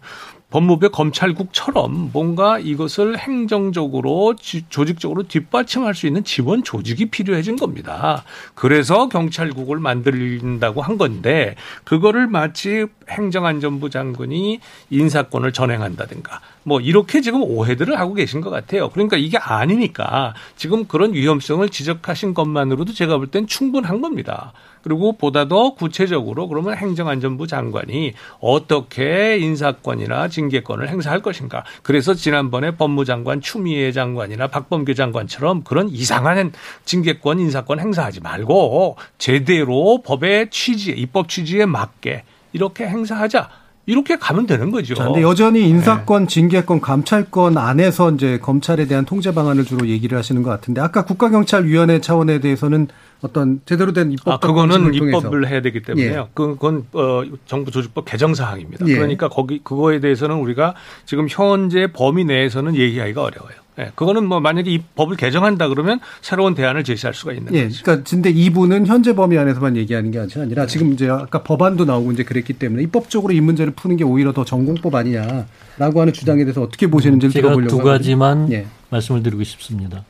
법무부 검찰국처럼 뭔가 이것을 행정적으로 조직적으로 뒷받침할 수 있는 지원 조직이 필요해진 겁니다. 그래서 경찰국을 만들린다고 한 건데 그거를 마치 행정안전부 장군이 인사권을 전행한다든가 뭐 이렇게 지금 오해들을 하고 계신 것 같아요. 그러니까 이게 아니니까 지금 그런 위험성을 지적하신 것만으로도 제가 볼 땐 충분한 겁니다. 그리고 보다 더 구체적으로 그러면 행정안전부 장관이 어떻게 인사권이나 징계권을 행사할 것인가. 그래서 지난번에 법무장관 추미애 장관이나 박범계 장관처럼 그런 이상한 징계권, 인사권 행사하지 말고 제대로 법의 취지, 입법 취지에 맞게 이렇게 행사하자. 이렇게 가면 되는 거죠. 그런데 여전히 인사권, 징계권, 감찰권 안에서 이제 검찰에 대한 통제 방안을 주로 얘기를 하시는 것 같은데 아까 국가경찰위원회 차원에 대해서는 어떤 제대로 된 입법 아, 그거는 입법을 해야 되기 때문에요. 예. 그건 어, 정부 조직법 개정 사항입니다. 예. 그러니까 거기 그거에 대해서는 우리가 지금 현재 범위 내에서는 얘기하기가 어려워요. 예, 그거는 뭐 만약에 이 법을 개정한다 그러면 새로운 대안을 제시할 수가 있는 예, 거죠. 그러니까 근데 이분은 현재 범위 안에서만 얘기하는 게 아니라 지금 이제 아까 법안도 나오고 이제 그랬기 때문에 입법적으로 이 문제를 푸는 게 오히려 더 전공법 아니냐라고 하는 주장에 대해서 어떻게 보시는지를 제가 들어보려고 두 가지만 예. 말씀을 드리고 싶습니다.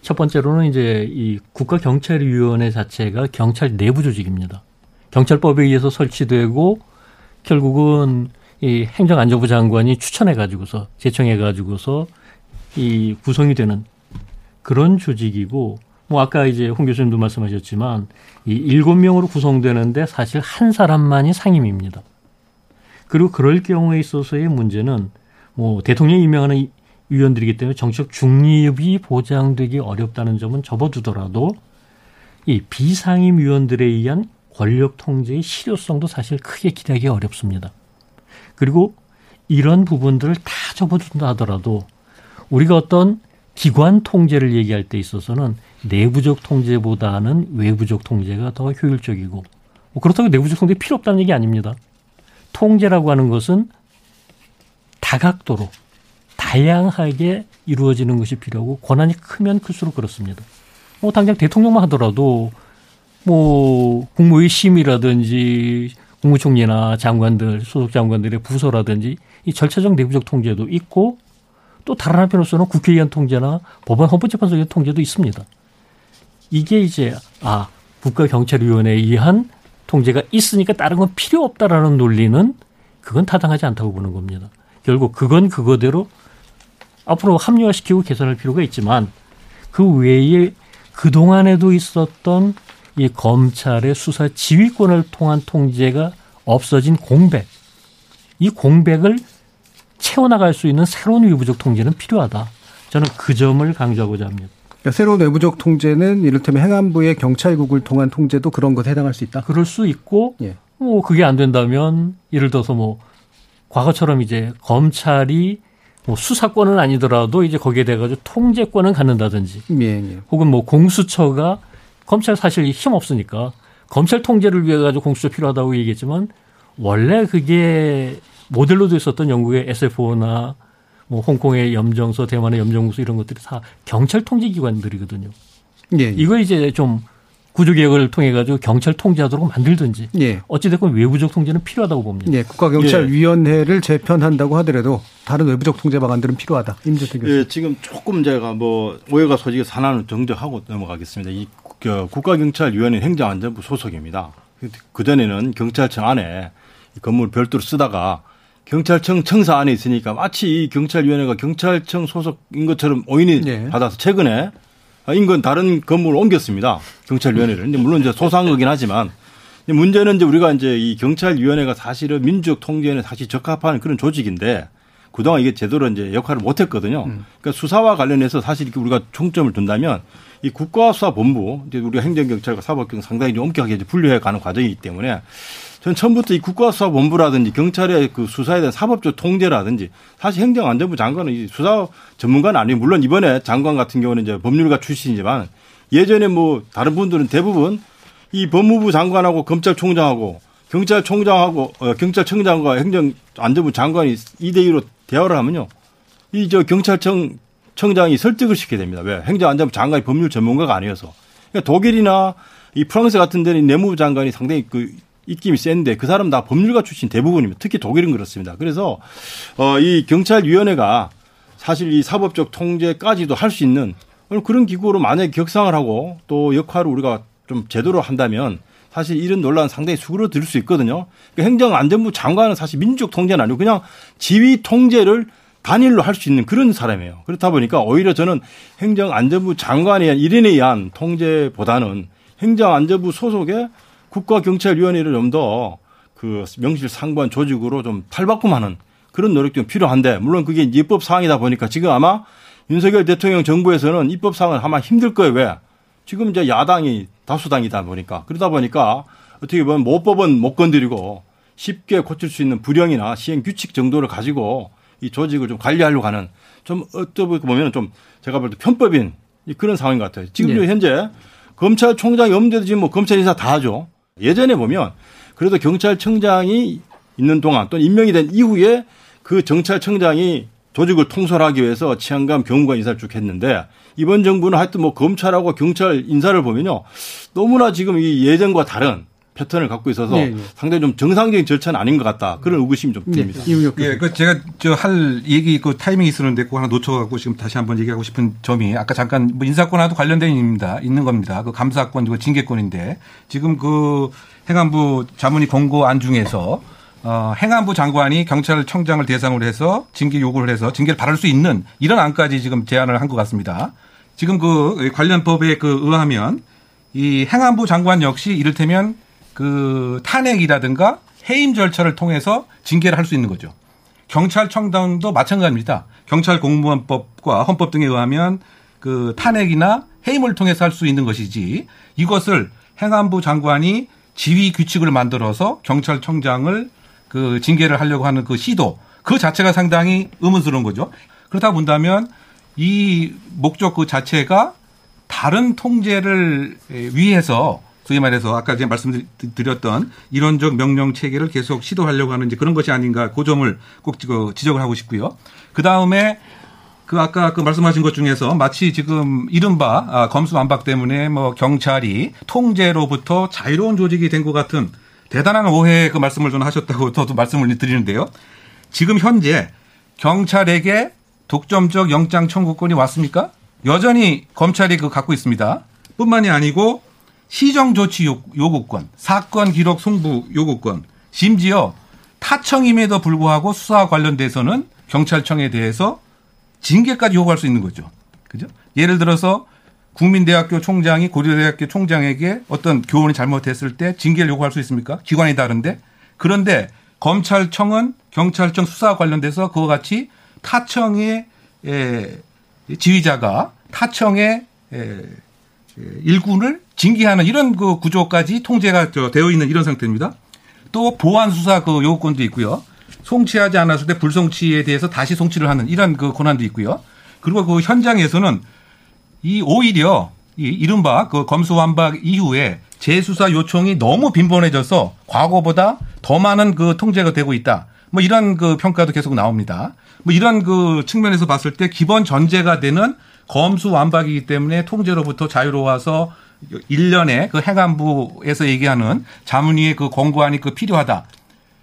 첫 번째로는 이제 이 국가경찰위원회 자체가 경찰 내부 조직입니다. 경찰법에 의해서 설치되고 결국은 이 행정안전부 장관이 추천해 가지고서 제청해 가지고서 이 구성이 되는 그런 조직이고 뭐 아까 이제 홍 교수님도 말씀하셨지만 이 일곱 명으로 구성되는데 사실 한 사람만이 상임입니다. 그리고 그럴 경우에 있어서의 문제는 뭐 대통령이 임명하는 위원들이기 때문에 정치적 중립이 보장되기 어렵다는 점은 접어두더라도 이 비상임 위원들에 의한 권력 통제의 실효성도 사실 크게 기대하기 어렵습니다. 그리고 이런 부분들을 다 접어둔다 하더라도 우리가 어떤 기관 통제를 얘기할 때 있어서는 내부적 통제보다는 외부적 통제가 더 효율적이고 뭐 그렇다고 내부적 통제 필요 없다는 얘기 아닙니다. 통제라고 하는 것은 다각도로 다양하게 이루어지는 것이 필요하고 권한이 크면 클수록 그렇습니다. 뭐 당장 대통령만 하더라도 뭐 국무의 심이라든지 국무총리나 장관들 소속 장관들의 부서라든지 이 절차적 내부적 통제도 있고 또 다른 한편으로서는 국회의원 통제나 법원 헌법재판소의 통제도 있습니다. 이게 이제 아 국가경찰위원회에 의한 통제가 있으니까 다른 건 필요 없다라는 논리는 그건 타당하지 않다고 보는 겁니다. 결국 그건 그거대로 앞으로 합리화시키고 개선할 필요가 있지만 그 외에 그동안에도 있었던 이 검찰의 수사 지휘권을 통한 통제가 없어진 공백. 이 공백을 채워나갈 수 있는 새로운 외부적 통제는 필요하다. 저는 그 점을 강조하고자 합니다. 그러니까 새로운 외부적 통제는 이를테면 행안부의 경찰국을 통한 통제도 그런 것에 해당할 수 있다. 그럴 수 있고, 예. 뭐 그게 안 된다면 예를 들어서 뭐 과거처럼 이제 검찰이 뭐 수사권은 아니더라도 이제 거기에 대해 가지고 통제권은 갖는다든지, 예, 예. 혹은 뭐 공수처가 검찰 사실 힘 없으니까 검찰 통제를 위해 가지고 공수처 필요하다고 얘기했지만 원래 그게 모델로도 있었던 영국의 SFO나 뭐 홍콩의 염정서, 대만의 염정무소 이런 것들이 다 경찰 통제 기관들이거든요. 예, 예. 이거 이제 좀 구조 개혁을 통해 가지고 경찰 통제하도록 만들든지 예. 어찌됐건 외부적 통제는 필요하다고 봅니다. 예, 국가경찰위원회를 재편한다고 하더라도 다른 외부적 통제 방안들은 필요하다. 임재택 교수. 예, 지금 조금 제가 뭐 오해가 소지가 산안을 정정하고 넘어가겠습니다. 이그 국가경찰위원회 행정안전부 소속입니다. 그 전에는 경찰청 안에 건물 별도로 쓰다가 경찰청 청사 안에 있으니까 마치 이 경찰위원회가 경찰청 소속인 것처럼 오인이 예. 받아서 최근에 인근 다른 건물을 옮겼습니다. 경찰위원회를. 근데 물론 이제 소상하긴 하지만 문제는 이제 우리가 이제 이 경찰위원회가 사실은 민주적 통제에 사실 적합한 그런 조직인데 그동안 이게 제대로 이제 역할을 못 했거든요. 그러니까 수사와 관련해서 사실 우리가 총점을 둔다면 이 국가수사본부, 이제 우리가 행정경찰과 사법경 상당히 좀 엄격하게 이제 분류해 가는 과정이기 때문에 전 처음부터 이 국가수사본부라든지 경찰의 그 수사에 대한 사법적 통제라든지 사실 행정안전부 장관은 이 수사 전문가는 아니고 물론 이번에 장관 같은 경우는 이제 법률가 출신이지만 예전에 뭐 다른 분들은 대부분 이 법무부 장관하고 검찰총장하고 경찰총장하고 어, 경찰청장과 행정안전부 장관이 2대 2로 대화를 하면요. 이 저 경찰청 청장이 설득을 시켜야 됩니다. 왜? 행정안전부 장관이 법률 전문가가 아니어서. 그러니까 독일이나 이 프랑스 같은 데는 내무부 장관이 상당히 그 입김이 센데 그 사람 다 법률가 출신 대부분입니다. 특히 독일은 그렇습니다. 그래서 어, 이 경찰위원회가 사실 이 사법적 통제까지도 할 수 있는 그런 기구로 만약에 격상을 하고 또 역할을 우리가 좀 제대로 한다면 사실 이런 논란 상당히 수그러들 수 있거든요. 그러니까 행정안전부 장관은 사실 민주적 통제는 아니고 그냥 지휘 통제를 단일로 할 수 있는 그런 사람이에요. 그렇다 보니까 오히려 저는 행정안전부 장관에 의한 일인에 의한 통제보다는 행정안전부 소속의 국가경찰위원회를 좀 더 그 명실상부한 조직으로 좀 탈바꿈하는 그런 노력도 필요한데 물론 그게 입법 사항이다 보니까 지금 아마 윤석열 대통령 정부에서는 입법 사항은 아마 힘들 거예요. 왜? 지금 이제 야당이 다수당이다 보니까 그러다 보니까 어떻게 보면 모법은 못 건드리고 쉽게 고칠 수 있는 불령이나 시행 규칙 정도를 가지고 이 조직을 좀 관리하려고 하는 좀 어떻게 보면 좀 제가 볼 때 편법인 그런 상황인 것 같아요. 지금 네. 현재 검찰총장이 없는데도 지금 뭐 검찰 인사 다 하죠. 예전에 보면 그래도 경찰청장이 있는 동안 또는 임명이 된 이후에 그 경찰청장이 조직을 통솔하기 위해서 치안감 경무관 인사를 쭉 했는데 이번 정부는 하여튼 뭐 검찰하고 경찰 인사를 보면요. 너무나 지금 이 예전과 다른 패턴을 갖고 있어서 네, 네. 상당히 좀 정상적인 절차는 아닌 것 같다 그런 의구심이 좀 듭니다. 예, 그 제가 저 할 얘기 그 타이밍이 있었는데 그거 하나 놓쳐갖고 지금 다시 한번 얘기하고 싶은 점이 아까 잠깐 뭐 인사권하고 관련된 일입니다. 있는 겁니다. 그 감사권, 그 징계권인데 지금 그 행안부 자문위 공고 안 중에서 어, 행안부 장관이 경찰청장을 대상으로 해서 징계 요구를 해서 징계를 받을 수 있는 이런 안까지 지금 제안을 한 것 같습니다. 지금 그 관련 법에 그 의하면 이 행안부 장관 역시 이를테면 그 탄핵이라든가 해임 절차를 통해서 징계를 할 수 있는 거죠. 경찰청장도 마찬가지입니다. 경찰 공무원법과 헌법 등에 의하면 그 탄핵이나 해임을 통해서 할 수 있는 것이지 이것을 행안부 장관이 지휘 규칙을 만들어서 경찰청장을 그 징계를 하려고 하는 그 시도 그 자체가 상당히 의문스러운 거죠. 그렇다 본다면 이 목적 그 자체가 다른 통제를 위해서 소위 말해서 아까 제가 말씀드렸던 이론적 명령 체계를 계속 시도하려고 하는 이제 그런 것이 아닌가 그 점을 꼭그 지적을 하고 싶고요. 그 다음에 그 아까 그 말씀하신 것 중에서 마치 지금 이른바 아, 검수완박 때문에 뭐 경찰이 통제로부터 자유로운 조직이 된 것 같은 대단한 오해 그 말씀을 좀 하셨다고 저도 말씀을 드리는데요. 지금 현재 경찰에게 독점적 영장 청구권이 왔습니까? 여전히 검찰이 그 갖고 있습니다. 뿐만이 아니고 시정 조치 요- 요구권, 사건 기록 송부 요구권, 심지어 타청임에도 불구하고 수사와 관련돼서는 경찰청에 대해서 징계까지 요구할 수 있는 거죠. 그죠? 예를 들어서 국민대학교 총장이 고려대학교 총장에게 어떤 교원이 잘못했을 때 징계를 요구할 수 있습니까? 기관이 다른데. 그런데 검찰청은 경찰청 수사와 관련돼서 그와 같이 타청의 에, 지휘자가 타청의 일군을 징계하는 이런 그 구조까지 통제가 저 되어 있는 이런 상태입니다. 또 보안 수사 그 요구권도 있고요. 송치하지 않았을 때 불송치에 대해서 다시 송치를 하는 이런 그 권한도 있고요. 그리고 그 현장에서는 이 오히려 이 이른바 그 검수완박 이후에 재수사 요청이 너무 빈번해져서 과거보다 더 많은 그 통제가 되고 있다. 뭐 이런 그 평가도 계속 나옵니다. 뭐 이런 그 측면에서 봤을 때 기본 전제가 되는 검수완박이기 때문에 통제로부터 자유로워서 일련의 그 행안부에서 얘기하는 자문위의 그 권고안이 그 필요하다.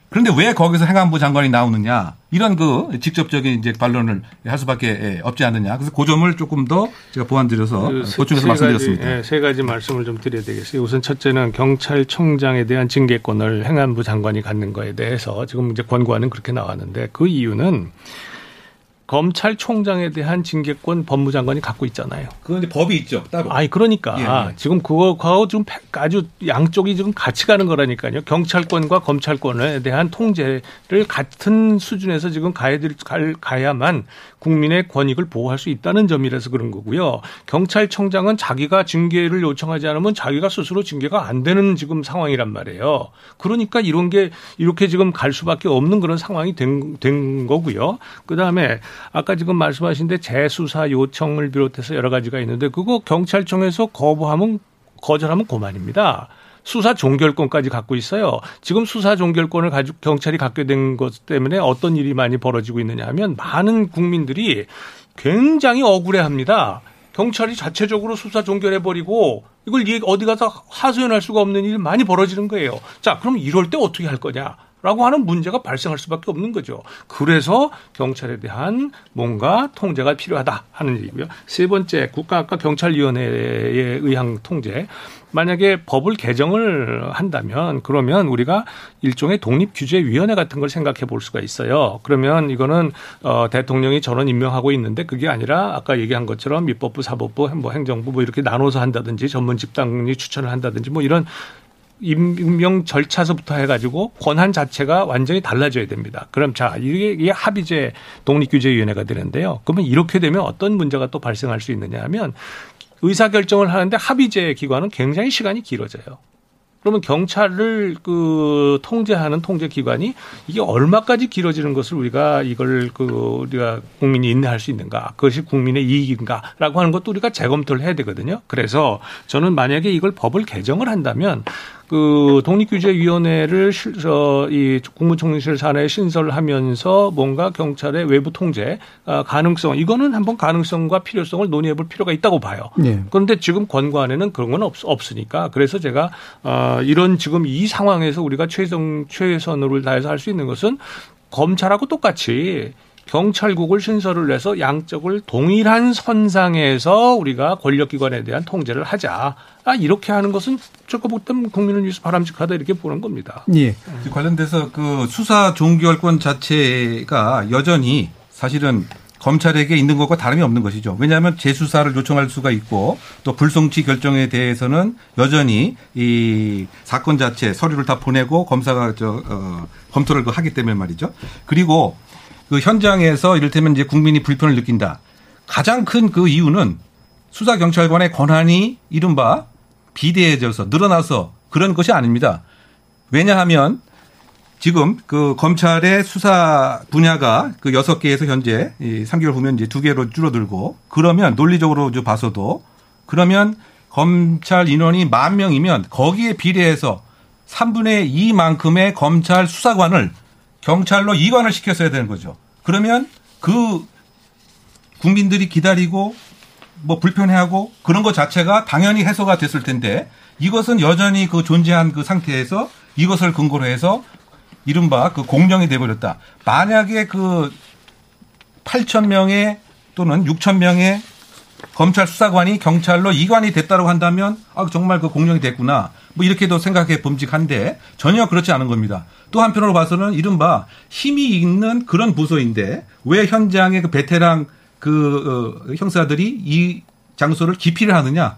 그런데 왜 거기서 행안부 장관이 나오느냐 이런 그 직접적인 이제 반론을 할 수밖에 예, 없지 않느냐 그래서 그 점을 조금 더 제가 보완드려서 그 세- 보충해서 세 말씀드렸습니다. 가지, 예, 세 가지 말씀을 좀 드려야 되겠어요. 우선 첫째는 경찰청장에 대한 징계권을 행안부 장관이 갖는 거에 대해서 지금 이제 권고안은 그렇게 나왔는데 그 이유는 검찰총장에 대한 징계권 법무장관이 갖고 있잖아요. 이제 법이 있죠. 따로. 아니 그러니까 예, 예. 지금 그거하고 좀 아주 양쪽이 지금 같이 가는 거라니까요. 경찰권과 검찰권에 대한 통제를 같은 수준에서 지금 가야 될 갈- 가야만 국민의 권익을 보호할 수 있다는 점이라서 그런 거고요. 경찰청장은 자기가 징계를 요청하지 않으면 자기가 스스로 징계가 안 되는 지금 상황이란 말이에요. 그러니까 이런 게 이렇게 지금 갈 수밖에 없는 그런 상황이 된, 된 거고요. 그 다음에 아까 지금 말씀하신 데 재수사 요청을 비롯해서 여러 가지가 있는데 그거 경찰청에서 거부하면 거절하면 고만입니다. 수사 종결권까지 갖고 있어요. 지금 수사 종결권을 가지고 경찰이 갖게 된 것 때문에 어떤 일이 많이 벌어지고 있느냐 하면 많은 국민들이 굉장히 억울해합니다. 경찰이 자체적으로 수사 종결해버리고 이걸 이- 어디 가서 하소연할 수가 없는 일이 많이 벌어지는 거예요. 자, 그럼 이럴 때 어떻게 할 거냐? 라고 하는 문제가 발생할 수밖에 없는 거죠. 그래서 경찰에 대한 뭔가 통제가 필요하다 하는 얘기고요. 세 번째, 국가학과 경찰위원회에 의한 통제. 만약에 법을 개정을 한다면 그러면 우리가 일종의 독립규제위원회 같은 걸 생각해 볼 수가 있어요. 그러면 이거는 어, 대통령이 전원 임명하고 있는데 그게 아니라 아까 얘기한 것처럼 입법부, 사법부, 뭐 행정부 뭐 이렇게 나눠서 한다든지 전문 집단이 추천을 한다든지 뭐 이런 임명 절차서부터 해가지고 권한 자체가 완전히 달라져야 됩니다. 그럼 자 이게, 이게 합의제 독립규제위원회가 되는데요. 그러면 이렇게 되면 어떤 문제가 또 발생할 수 있느냐 하면 의사 결정을 하는데 합의제 기관은 굉장히 시간이 길어져요. 그러면 경찰을 그 통제하는 통제 기관이 이게 얼마까지 길어지는 것을 우리가 이걸 그 우리가 국민이 인내할 수 있는가 그것이 국민의 이익인가라고 하는 것도 우리가 재검토를 해야 되거든요. 그래서 저는 만약에 이걸 법을 개정을 한다면 그 독립규제위원회를 실, 어, 이 국무총리실 산하에 신설하면서 뭔가 경찰의 외부 통제 아, 가능성 이거는 한번 가능성과 필요성을 논의해볼 필요가 있다고 봐요. 네. 그런데 지금 권고안에는 그런 건 없, 없으니까 그래서 제가 어, 이런 지금 이 상황에서 우리가 최선 최선을 다해서 할 수 있는 것은 검찰하고 똑같이 경찰국을 신설을 해서 양쪽을 동일한 선상에서 우리가 권력기관에 대한 통제를 하자. 아, 이렇게 하는 것은 저거 보면 국민을 위해서 바람직하다 이렇게 보는 겁니다. 예. 관련돼서 그 수사 종결권 자체가 여전히 사실은 검찰에게 있는 것과 다름이 없는 것이죠. 왜냐하면 재수사를 요청할 수가 있고 또 불송치 결정에 대해서는 여전히 이 사건 자체 서류를 다 보내고 검사가 저 어, 검토를 그 하기 때문에 말이죠. 그리고 그 현장에서 이를테면 이제 국민이 불편을 느낀다. 가장 큰 그 이유는 수사 경찰관의 권한이 이른바 비대해져서 늘어나서 그런 것이 아닙니다. 왜냐하면 지금 그 검찰의 수사 분야가 그 여섯 개에서 현재 이 3개월 후면 이제 두 개로 줄어들고 그러면 논리적으로 좀 봐서도 그러면 검찰 인원이 만 명이면 거기에 비례해서 3분의 2만큼의 검찰 수사관을 경찰로 이관을 시켰어야 되는 거죠. 그러면 그 국민들이 기다리고 뭐 불편해하고 그런 것 자체가 당연히 해소가 됐을 텐데 이것은 여전히 그 존재한 그 상태에서 이것을 근거로 해서 이른바 그 공정이 돼버렸다. 만약에 그 8천 명의 또는 6천 명의 검찰 수사관이 경찰로 이관이 됐다고 한다면 아 정말 그 공정이 됐구나 뭐 이렇게도 생각해 범직한데 전혀 그렇지 않은 겁니다. 또 한편으로 봐서는 이른바 힘이 있는 그런 부서인데 왜 현장의 그 베테랑 그 어, 형사들이 이 장소를 기피를 하느냐?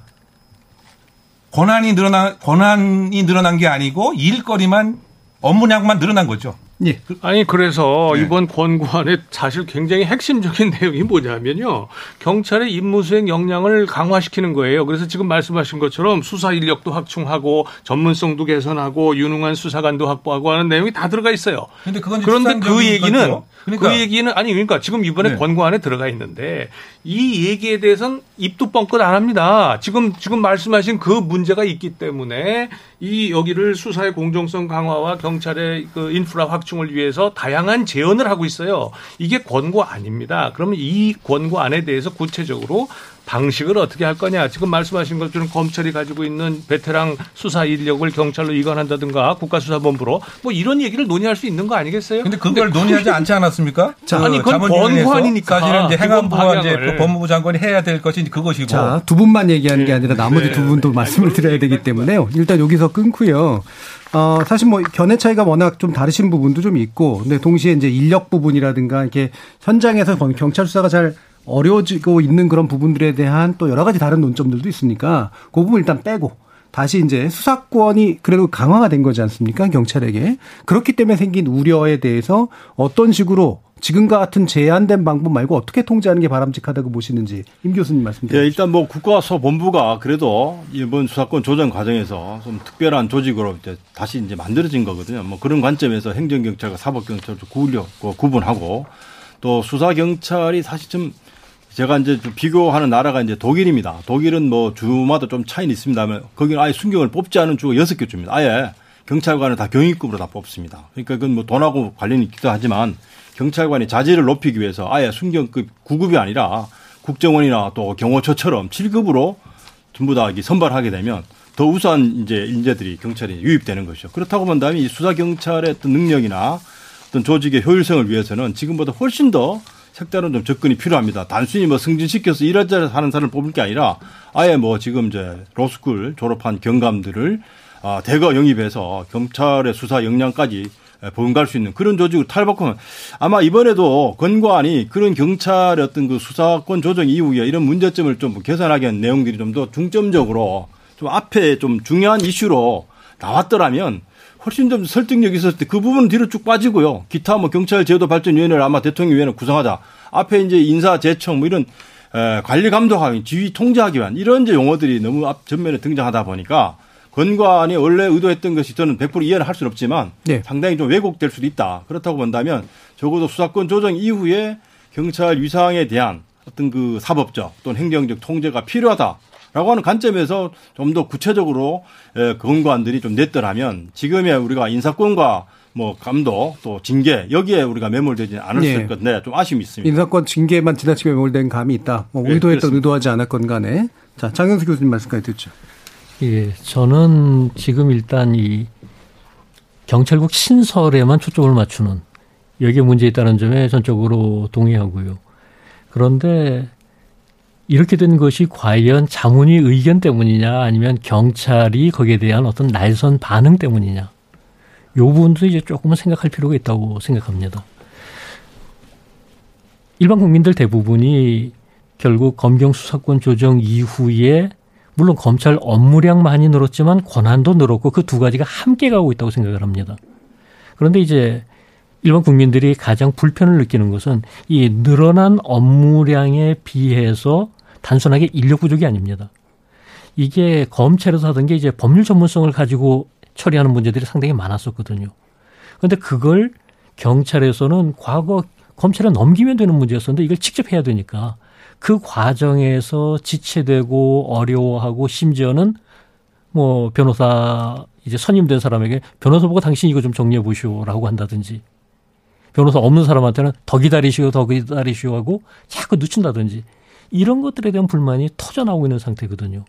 권한이 늘어나 권한이 늘어난 게 아니고 일거리만 업무량만 늘어난 거죠. 예. 아니 그래서 네. 이번 권고안에 사실 굉장히 핵심적인 내용이 뭐냐면요 경찰의 임무 수행 역량을 강화시키는 거예요. 그래서 지금 말씀하신 것처럼 수사 인력도 확충하고 전문성도 개선하고 유능한 수사관도 확보하고 하는 내용이 다 들어가 있어요. 근데 그건 이제 그런데 그 얘기는 거죠. 그러니까. 그 얘기는 아니 그러니까 지금 이번에 네. 권고 안에 들어가 있는데 이 얘기에 대해서는 입도 뻥끗 안 합니다. 지금 지금 말씀하신 그 문제가 있기 때문에 이 여기를 수사의 공정성 강화와 경찰의 그 인프라 확충을 위해서 다양한 제언을 하고 있어요. 이게 권고 아닙니다. 그러면 이 권고 안에 대해서 구체적으로 방식을 어떻게 할 거냐. 지금 말씀하신 것처럼 검찰이 가지고 있는 베테랑 수사 인력을 경찰로 이관한다든가 국가수사본부로 뭐 이런 얘기를 논의할 수 있는 거 아니겠어요? 근데 그걸 근데 논의하지 않지 않았습니까? 자, 그 아니, 그건 권고안이니까. 사실은 이제 행안부와 이제 법무부 장관이 해야 될 것이 그것이고. 자, 두 분만 얘기하는 게 아니라 나머지 두 분도 말씀을 드려야 되기 때문에요. 일단 여기서 끊고요. 어, 사실 뭐 견해 차이가 워낙 좀 다르신 부분도 좀 있고, 근데 동시에 이제 인력 부분이라든가 이렇게 현장에서 경찰 수사가 잘 어려워지고 있는 그런 부분들에 대한 또 여러 가지 다른 논점들도 있으니까 그 부분 일단 빼고 다시 이제 수사권이 그래도 강화가 된 거지 않습니까? 경찰에게. 그렇기 때문에 생긴 우려에 대해서 어떤 식으로 지금과 같은 제한된 방법 말고 어떻게 통제하는 게 바람직하다고 보시는지 임 교수님 말씀 예, 일단 뭐 국가수사본부가 그래도 이번 수사권 조정 과정에서 좀 특별한 조직으로 이제 다시 이제 만들어진 거거든요. 뭐 그런 관점에서 행정경찰과 사법경찰을 구분하고 또 수사경찰이 사실 좀 제가 이제 좀 비교하는 나라가 이제 독일입니다. 독일은 뭐 주마다 좀 차이는 있습니다만 거기는 아예 순경을 뽑지 않은 주가 여섯 개 주입니다. 아예 경찰관을 다 경위급으로 다 뽑습니다. 그러니까 그건 뭐 돈하고 관련이 있기도 하지만 경찰관이 자질을 높이기 위해서 아예 순경급 9급이 아니라 국정원이나 또 경호처처럼 7급으로 전부 다 선발하게 되면 더 우수한 이제 인재들이 경찰에 유입되는 것이죠. 그렇다고 본다면 이 수사 경찰의 어떤 능력이나 어떤 조직의 효율성을 위해서는 지금보다 훨씬 더 색다른 좀 접근이 필요합니다. 단순히 뭐 승진시켜서 일하자 하는 사람을 뽑을 게 아니라 아예 뭐 지금 이제 로스쿨 졸업한 경감들을 아, 대거 영입해서 경찰의 수사 역량까지 본갈 수 있는 그런 조직을 탈바꿈 아마 이번에도 권고안이 그런 경찰의 어떤 그 수사권 조정 이후에 이런 문제점을 좀 개선하게 한 내용들이 좀 더 중점적으로 좀 앞에 좀 중요한 이슈로 나왔더라면 훨씬 좀 설득력이 있었을 때 그 부분은 뒤로 쭉 빠지고요. 기타 뭐 경찰 제도 발전 위원회를 아마 대통령 위원회 구성하자. 앞에 이제 인사 제청 뭐 이런 에, 관리 감독하기, 지휘 통제하기 위한 이런 이제 용어들이 너무 앞 전면에 등장하다 보니까 권관이 원래 의도했던 것이 저는 100% 이해를 할 수는 없지만 네. 상당히 좀 왜곡될 수도 있다. 그렇다고 본다면 적어도 수사권 조정 이후에 경찰 위상에 대한 어떤 그 사법적 또는 행정적 통제가 필요하다. 라고 하는 관점에서 좀 더 구체적으로 에, 권고안들이 좀 냈더라면 지금의 우리가 인사권과 뭐 감독 또 징계 여기에 우리가 매몰되지 않을 예. 수 있건데 좀 아쉬움이 있습니다. 인사권 징계만 지나치게 매몰된 감이 있다. 뭐 네, 의도했던 그렇습니다. 의도하지 않았건 간에. 자, 장영수 교수님 말씀까지 듣죠. 예, 저는 지금 일단 이 경찰국 신설에만 초점을 맞추는 여기에 문제 있다는 점에 전적으로 동의하고요. 그런데 이렇게 된 것이 과연 자문위 의견 때문이냐 아니면 경찰이 거기에 대한 어떤 날선 반응 때문이냐 요 부분도 이제 조금은 생각할 필요가 있다고 생각합니다. 일반 국민들 대부분이 결국 검경 수사권 조정 이후에 물론 검찰 업무량 많이 늘었지만 권한도 늘었고 그 두 가지가 함께 가고 있다고 생각을 합니다. 그런데 이제 일반 국민들이 가장 불편을 느끼는 것은 이 늘어난 업무량에 비해서 단순하게 인력 부족이 아닙니다. 이게 검찰에서 하던 게 이제 법률 전문성을 가지고 처리하는 문제들이 상당히 많았었거든요. 그런데 그걸 경찰에서는 과거 검찰에 넘기면 되는 문제였었는데 이걸 직접 해야 되니까 그 과정에서 지체되고 어려워하고 심지어는 뭐 변호사 이제 선임된 사람에게 변호사 보고 당신 이거 좀 정리해 보시오라고 한다든지 변호사 없는 사람한테는 더 기다리시오 더 기다리시오 하고 자꾸 늦춘다든지 이런 것들에 대한 불만이 터져 나오고 있는 상태거든요.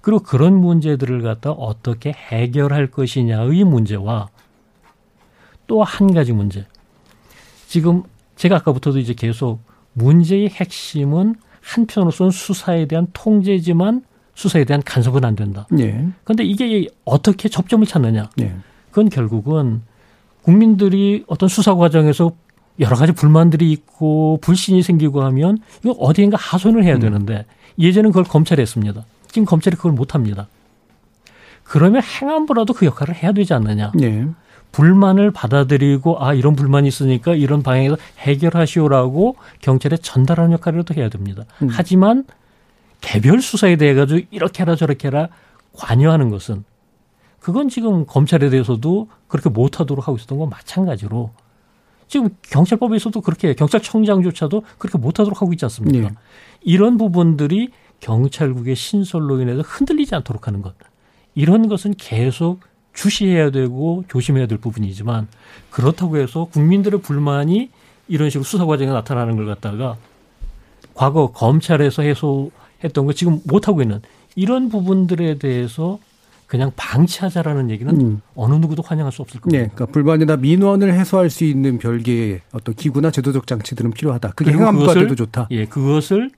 그리고 그런 문제들을 갖다 어떻게 해결할 것이냐의 문제와 또 한 가지 문제. 지금 제가 아까부터도 이제 계속 문제의 핵심은 한편으로서는 수사에 대한 통제지만 수사에 대한 간섭은 안 된다. 예. 그런데 이게 어떻게 접점을 찾느냐? 예. 그건 결국은 국민들이 어떤 수사 과정에서 여러 가지 불만들이 있고 불신이 생기고 하면 이거 어디인가 하소연을 해야 되는데 예전엔 그걸 검찰이 했습니다. 지금 검찰이 그걸 못 합니다. 그러면 행안부라도 그 역할을 해야 되지 않느냐. 예. 불만을 받아들이고 아 이런 불만이 있으니까 이런 방향에서 해결하시오라고 경찰에 전달하는 역할이라도 해야 됩니다. 음. 하지만 개별 수사에 대해 가지고 이렇게 해라 저렇게 해라 관여하는 것은 그건 지금 검찰에 대해서도 그렇게 못하도록 하고 있었던 건 마찬가지로 지금 경찰법에서도 그렇게 경찰청장조차도 그렇게 못하도록 하고 있지 않습니까? 예. 이런 부분들이 경찰국의 신설로 인해서 흔들리지 않도록 하는 것. 이런 것은 계속 주시해야 되고 조심해야 될 부분이지만 그렇다고 해서 국민들의 불만이 이런 식으로 수사 과정에 나타나는 걸 갖다가 과거 검찰에서 했던 거 지금 못 하고 있는 이런 부분들에 대해서 그냥 방치하자라는 얘기는 음. 어느 누구도 환영할 수 없을 겁니다. 네, 그러니까 불만이나 민원을 해소할 수 있는 별개의 어떤 기구나 제도적 장치들은 필요하다. 그게 그리고 행안부가 그것을- 돼도 좋다. 예, 그것을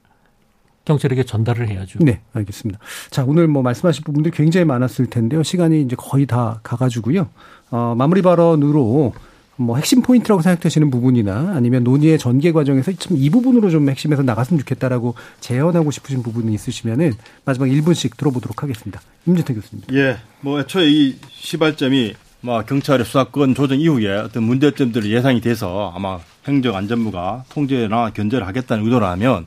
경찰에게 전달을 해야죠. 네, 알겠습니다. 자, 오늘 뭐 말씀하실 부분들이 굉장히 많았을 텐데요. 시간이 이제 거의 다 가가지고요. 어, 마무리 발언으로 뭐 핵심 포인트라고 생각되시는 부분이나 아니면 논의의 전개 과정에서 참 이 부분으로 좀 핵심에서 나갔으면 좋겠다라고 제언하고 싶으신 부분이 있으시면은 마지막 1분씩 들어보도록 하겠습니다. 임준태 교수님. 예, 뭐 애초에 이 시발점이 뭐 경찰의 수사권 조정 이후에 어떤 문제점들이 예상이 돼서 아마 행정안전부가 통제나 견제를 하겠다는 의도라면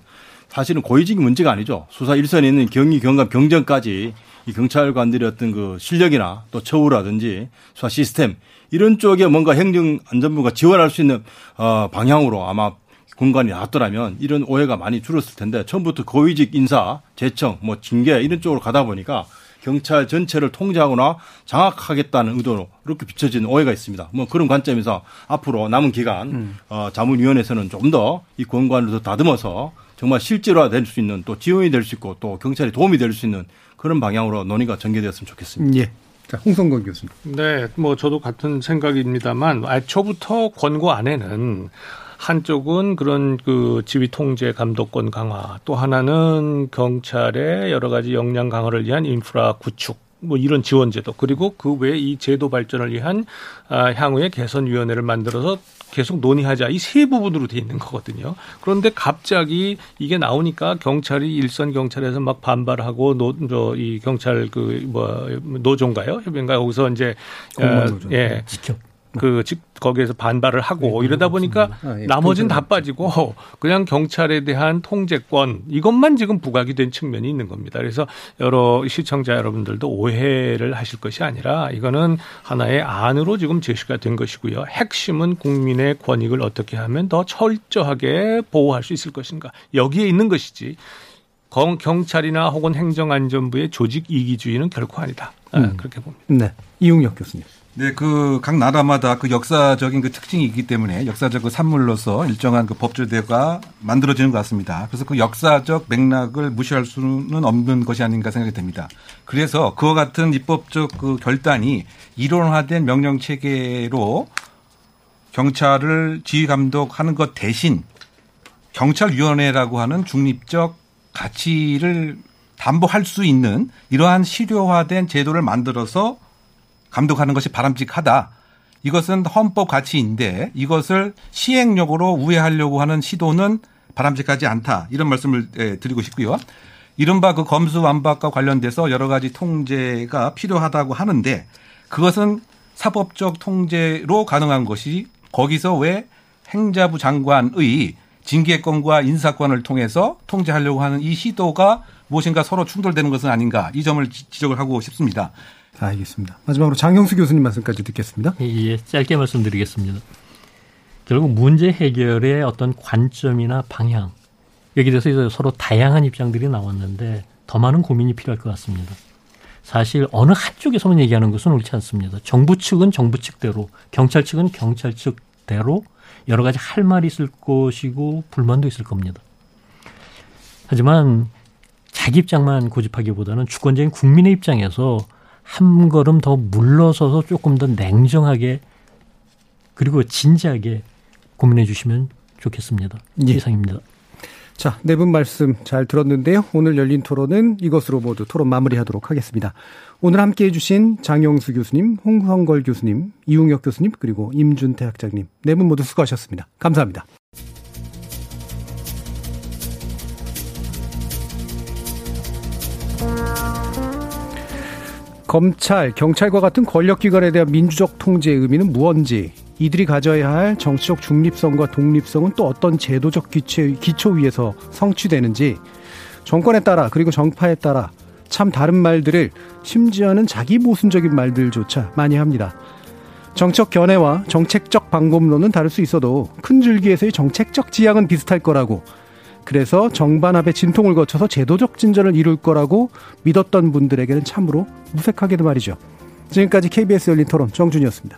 사실은 고의적인 문제가 아니죠. 수사 일선에 있는 경위, 경감, 경정까지 이 경찰관들의 어떤 그 실력이나 또 처우라든지 수사 시스템 이런 쪽에 뭔가 행정안전부가 지원할 수 있는 어 방향으로 아마 공간이 나왔더라면 이런 오해가 많이 줄었을 텐데 처음부터 고위직 인사, 재청, 뭐 징계 이런 쪽으로 가다 보니까 경찰 전체를 통제하거나 장악하겠다는 의도로 이렇게 비춰지는 오해가 있습니다. 뭐 그런 관점에서 앞으로 남은 기간 어, 자문위원회에서는 좀 더이 권관을 더 다듬어서 정말 실제로될 수 있는 또 지원이 될 수 있고 또 경찰에 도움이 될 수 있는 그런 방향으로 논의가 전개되었으면 좋겠습니다. 예. 자, 홍성건 교수님. 네, 뭐 저도 같은 생각입니다만 애초부터 권고 안에는 한쪽은 그런 그 지휘 통제 감독권 강화, 또 하나는 경찰의 여러 가지 역량 강화를 위한 인프라 구축 뭐 이런 지원 제도 그리고 그 외에 이 제도 발전을 위한 아, 향후의 개선 위원회를 만들어서 계속 논의하자. 이 세 부분으로 돼 있는 거거든요. 그런데 갑자기 이게 나오니까 경찰이 일선 경찰에서 막 반발하고 노이 경찰 그 뭐 노조인가요? 협의인가 여기서 이제 공무원 어, 노조. 예. 지켜 그 직 거기에서 반발을 하고 이러다 보니까 아, 예. 나머지는 다 빠지고 그냥 경찰에 대한 통제권 이것만 지금 부각이 된 측면이 있는 겁니다. 그래서 여러 시청자 여러분들도 오해를 하실 것이 아니라 이거는 하나의 안으로 지금 제시가 된 것이고요. 핵심은 국민의 권익을 어떻게 하면 더 철저하게 보호할 수 있을 것인가 여기에 있는 것이지 경- 경찰이나 혹은 행정안전부의 조직 이기주의는 결코 아니다. 아, 음. 그렇게 봅니다. 네. 이웅혁 교수님. 네, 그 각 나라마다 그 역사적인 그 특징이 있기 때문에 역사적 그 산물로서 일정한 그 법조대가 만들어지는 것 같습니다. 그래서 그 역사적 맥락을 무시할 수는 없는 것이 아닌가 생각이 됩니다. 그래서 그와 같은 입법적 그 결단이 이론화된 명령 체계로 경찰을 지휘 감독하는 것 대신 경찰위원회라고 하는 중립적 가치를 담보할 수 있는 이러한 실효화된 제도를 만들어서 감독하는 것이 바람직하다. 이것은 헌법 가치인데 이것을 시행령으로 우회하려고 하는 시도는 바람직하지 않다. 이런 말씀을 예, 드리고 싶고요. 이른바 그 검수완박과 관련돼서 여러 가지 통제가 필요하다고 하는데 그것은 사법적 통제로 가능한 것이 거기서 왜 행자부 장관의 징계권과 인사권을 통해서 통제하려고 하는 이 시도가 무엇인가 서로 충돌되는 것은 아닌가 이 점을 지- 지적을 하고 싶습니다. 알겠습니다. 마지막으로 장영수 교수님 말씀까지 듣겠습니다. 예, 짧게 말씀드리겠습니다. 결국 문제 해결의 어떤 관점이나 방향 여기 대해서 서로 다양한 입장들이 나왔는데 더 많은 고민이 필요할 것 같습니다. 사실 어느 한쪽에서만 얘기하는 것은 옳지 않습니다. 정부 측은 정부 측대로, 경찰 측은 경찰 측대로 여러 가지 할 말이 있을 것이고 불만도 있을 겁니다. 하지만 자기 입장만 고집하기보다는 주권적인 국민의 입장에서 한 걸음 더 물러서서 조금 더 냉정하게 그리고 진지하게 고민해 주시면 좋겠습니다. 예. 이상입니다. 자, 네 분 말씀 잘 들었는데요. 오늘 열린 토론은 이것으로 모두 토론 마무리하도록 하겠습니다. 오늘 함께 해주신 장영수 교수님, 홍성걸 교수님, 이웅혁 교수님, 그리고 임준태 학장님, 네 분 모두 수고하셨습니다. 감사합니다. 검찰, 경찰과 같은 권력기관에 대한 민주적 통제의 의미는 무언지, 이들이 가져야 할 정치적 중립성과 독립성은 또 어떤 제도적 기초, 기초 위에서 성취되는지, 정권에 따라 그리고 정파에 따라 참 다른 말들을 심지어는 자기 모순적인 말들조차 많이 합니다. 정책 견해와 정책적 방법론은 다를 수 있어도 큰 줄기에서의 정책적 지향은 비슷할 거라고 그래서 정반합의 진통을 거쳐서 제도적 진전을 이룰 거라고 믿었던 분들에게는 참으로 무색하게도 말이죠. 지금까지 KBS 열린 토론 정준이었습니다.